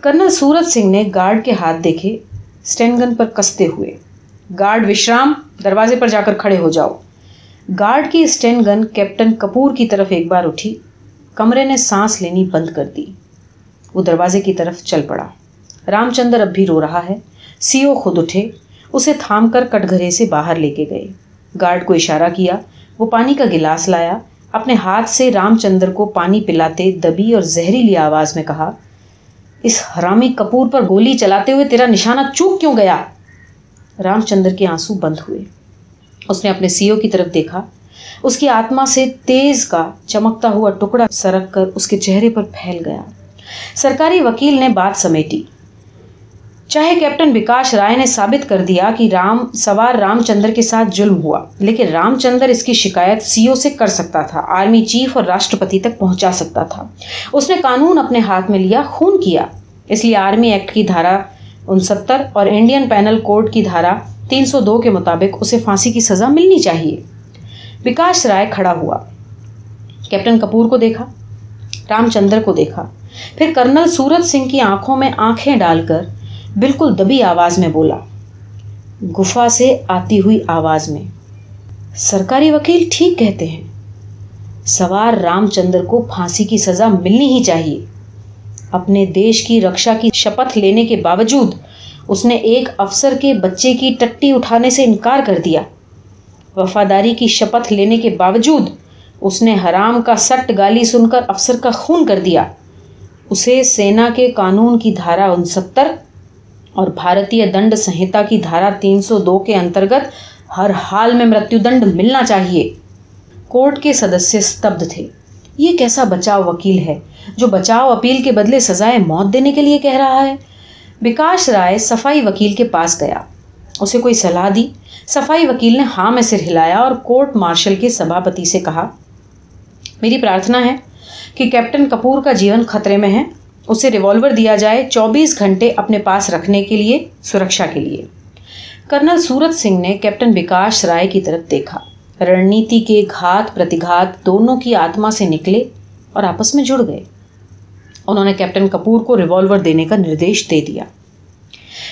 کرنل سورج سنگھ نے گارڈ کے ہاتھ دیکھے اسٹین گن پر کستے ہوئے۔ گارڈ وشرام، دروازے پر جا کر کھڑے ہو جاؤ۔ گارڈ کی اسٹین گن کیپٹن کپور کی طرف ایک بار اٹھی۔ کمرے نے سانس لینی بند کر دی۔ وہ دروازے کی طرف چل پڑا۔ رام چندر اب بھی رو رہا ہے۔ سی او خود اٹھے، اسے تھام کر کٹ گھرے سے باہر لے کے گئے۔ گارڈ کو اشارہ کیا، وہ پانی کا گلاس لایا، اپنے ہاتھ سے رام چندر کو پانی پلاتے دبی اور زہریلی آواز میں کہا، اس حرامی کپور پر گولی چلاتے ہوئے تیرا نشانہ چوک کیوں گیا؟ رام چندر کے آنسو بند ہوئے۔ اس نے اپنے سی او کی طرف دیکھا۔ اس کی آتما سے تیز کا چمکتا ہوا ٹکڑا سرک کر اس کے چہرے پر پھیل گیا۔ سرکاری وکیل نے بات سمیٹی۔ چاہے کیپٹن وکاش رائے نے ثابت کر دیا کہ رام، سوار رام چندر کے ساتھ ظلم ہوا، لیکن رام چندر اس کی شکایت سی او سے کر سکتا تھا، آرمی چیف اور راشٹرپتی تک پہنچا سکتا تھا۔ اس نے قانون اپنے ہاتھ میں لیا، خون کیا۔ اس لیے آرمی ایکٹ کی دھارا انستر اور انڈین پینل کوڈ کی دھارا تین سو دو کے مطابق اسے پھانسی کی سزا ملنی چاہیے۔ وکاش رائے کھڑا ہوا۔ کیپٹن کپور کو دیکھا رام چندر کو دیکھا۔ پھر کرنل سورج سنگھ کی آنکھوں میں آنکھیں ڈال کر بالکل دبی آواز میں بولا۔ گفا سے آتی ہوئی آواز میں، سرکاری وکیل ٹھیک کہتے ہیں، سوار رام چندر کو پھانسی کی سزا ملنی ہی چاہیے۔ اپنے دیش کی رکشا کی شپتھ لینے کے باوجود اس نے ایک افسر کے بچے کی ٹٹی اٹھانے سے انکار کر دیا۔ وفاداری کی شپتھ لینے کے باوجود اس نے حرام کا سٹ گالی سن کر افسر کا خون کر دیا۔ اسے سینا کے قانون کی دھارا انستر اور بھارتیہ دنڈ سنہتا کی دھارا تین سو دو کے انترگت ہر حال میں مرتیو دنڈ ملنا چاہیے۔ کورٹ کے سدسیہ ستبد تھے۔ یہ کیسا بچاؤ وکیل ہے جو بچاؤ اپیل کے بدلے سزائے موت دینے کے لیے کہہ رہا ہے؟ وکاش رائے صفائی وکیل کے پاس گیا۔ اسے کوئی صلاح دی؟ صفائی وکیل نے ہاں میں سر ہلایا اور کورٹ مارشل کے سبھاپتی سے کہا، میری پرارتھنا ہے کہ کیپٹن کپور کا جیون خطرے میں ہے۔ اسے ریوالور دیا جائے چوبیس گھنٹے اپنے پاس رکھنے کے لیے، سرکشا کے لیے۔ کرنل سورت سنگھ نے کیپٹن وکاش رائے کی طرف دیکھا۔ رننیتی کے گھات پرتیگھات دونوں کی آتما سے نکلے اور آپس میں جڑ گئے۔ انہوں نے کیپٹن کپور کو ریوالور دینے کا نردیش دے دیا۔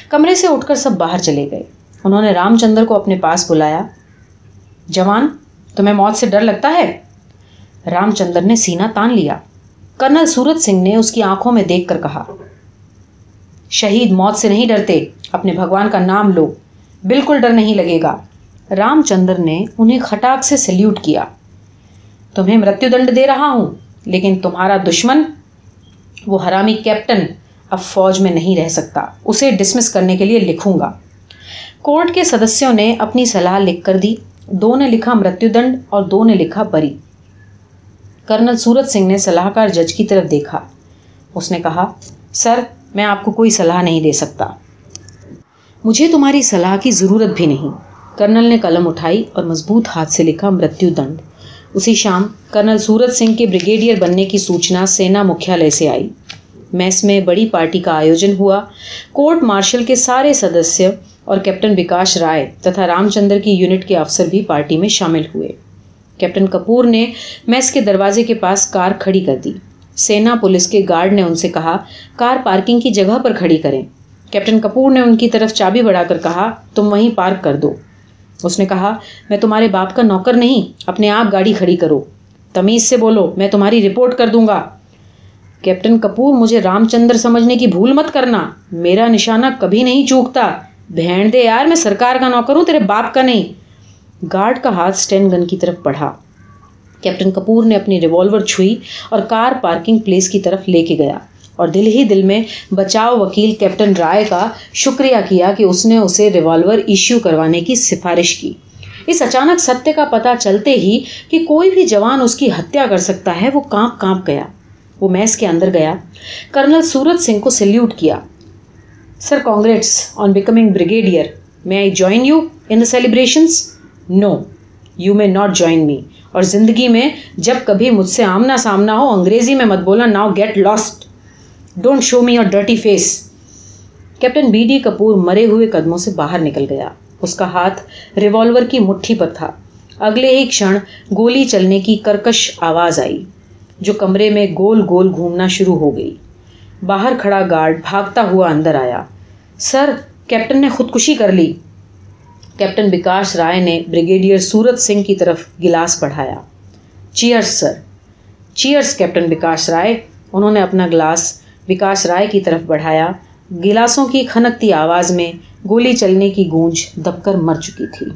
کمرے سے اٹھ کر سب باہر چلے گئے۔ انہوں نے رام چندر کو اپنے پاس بلایا۔ جوان، تمہیں موت سے ڈر لگتا ہے؟ رام چندر نے سینا تان لیا۔ کرنل سورت سنگھ نے اس کی آنکھوں میں دیکھ کر کہا، شہید موت سے نہیں ڈرتے، اپنے بھگوان کا نام لو، بالکل ڈر نہیں لگے گا۔ رام چندر نے انہیں کھٹاک سے سلیوٹ کیا۔ تمہیں مرتیو دنڈ دے رہا ہوں، لیکن تمہارا دشمن، وہ حرامی کیپٹن اب فوج میں نہیں رہ سکتا۔ اسے ڈسمس کرنے کے لیے لکھوں گا۔ کورٹ کے سدسیوں نے اپنی صلاح لکھ کر دی۔ دو نے لکھا مرتیو دنڈ اور دو نے لکھا بری۔ کرنل سورت سنگھ نے صلاح کار جج کی طرف دیکھا۔ اس نے کہا، سر، میں آپ کو کوئی صلاح نہیں دے سکتا۔ مجھے تمہاری صلاح کی ضرورت بھی نہیں۔ کرنل نے قلم اٹھائی اور مضبوط ہاتھ سے لکھا، مرتیو دنڈ اسی شام، کرنل سورت سنگھ کے بریگیڈیئر بننے کی سوچنا سینا مکھیالے سے آئی۔ میس میں بڑی پارٹی کا آیوجن ہوا۔ کورٹ مارشل کے سارے سدسیہ اور کیپٹن وکاش رائے تتھا رام چندر کی یونٹ کے افسر بھی پارٹی میں شامل ہوئے۔ کیپٹن کپور نے میس کے دروازے کے پاس کار کھڑی کر دی۔ سینا پولیس کے گارڈ نے ان سے کہا، کار پارکنگ کی جگہ پر کھڑی کریں۔ کیپٹن کپور نے ان کی طرف چابی بڑھا کر کہا، تم وہیں پارک کر دو۔ اس نے کہا، میں تمہارے باپ کا نوکر نہیں، اپنے آپ گاڑی کھڑی کرو۔ تمیز سے بولو، میں تمہاری رپورٹ کر دوں گا۔ کیپٹن کپور، مجھے رام چندر سمجھنے کی بھول مت کرنا۔ میرا نشانہ کبھی نہیں چوکتا۔ بہن دے یار، میں سرکار کا نوکر ہوں، تیرے باپ کا نہیں۔ گارڈ کا ہاتھ اسٹین گن کی طرف بڑھا۔ کیپٹن کپور نے اپنی ریوالور چھوئی اور کار پارکنگ پلیس کی طرف لے کے گیا اور دل ہی دل میں بچاؤ وکیل کیپٹن رائے کا شکریہ کیا کہ اس نے اسے ریوالور ایشو کروانے کی سفارش کی۔ اس اچانک ستیہ کا پتا چلتے ہی کہ کوئی بھی جوان اس کی ہتیا کر سکتا ہے، وہ کانپ کانپ گیا۔ وہ میس کے اندر گیا۔ کرنل سورت سنگھ کو سلیوٹ کیا۔ Sir congrats on becoming brigadier میں I join you in the celebrations no you may not join me اور زندگی میں جب کبھی مجھ سے آمنا سامنا ہو، انگریزی میں مت بولا now get lost don't show me your dirty face captain B D Kapoor مرے ہوئے قدموں سے باہر نکل گیا۔ اس کا ہاتھ ریوالور کی مٹھی پر تھا۔ اگلے ہی کھڑ گولی چلنے کی کرکش آواز آئی، جو کمرے میں گول گول گھومنا شروع ہو گئی۔ باہر کھڑا گارڈ بھاگتا ہوا اندر آیا۔ سر کیپٹن نے خودکشی کر لی۔ کیپٹن وکاس رائے نے بریگیڈیئر سورت سنگھ کی طرف گلاس بڑھایا۔ Cheers sir. Cheers captain Vikas Rai. انہوں نے اپنا گلاس وکاس رائے کی طرف بڑھایا۔ گلاسوں کی کھنکتی آواز میں گولی چلنے کی گونج دب کر مر چکی تھی۔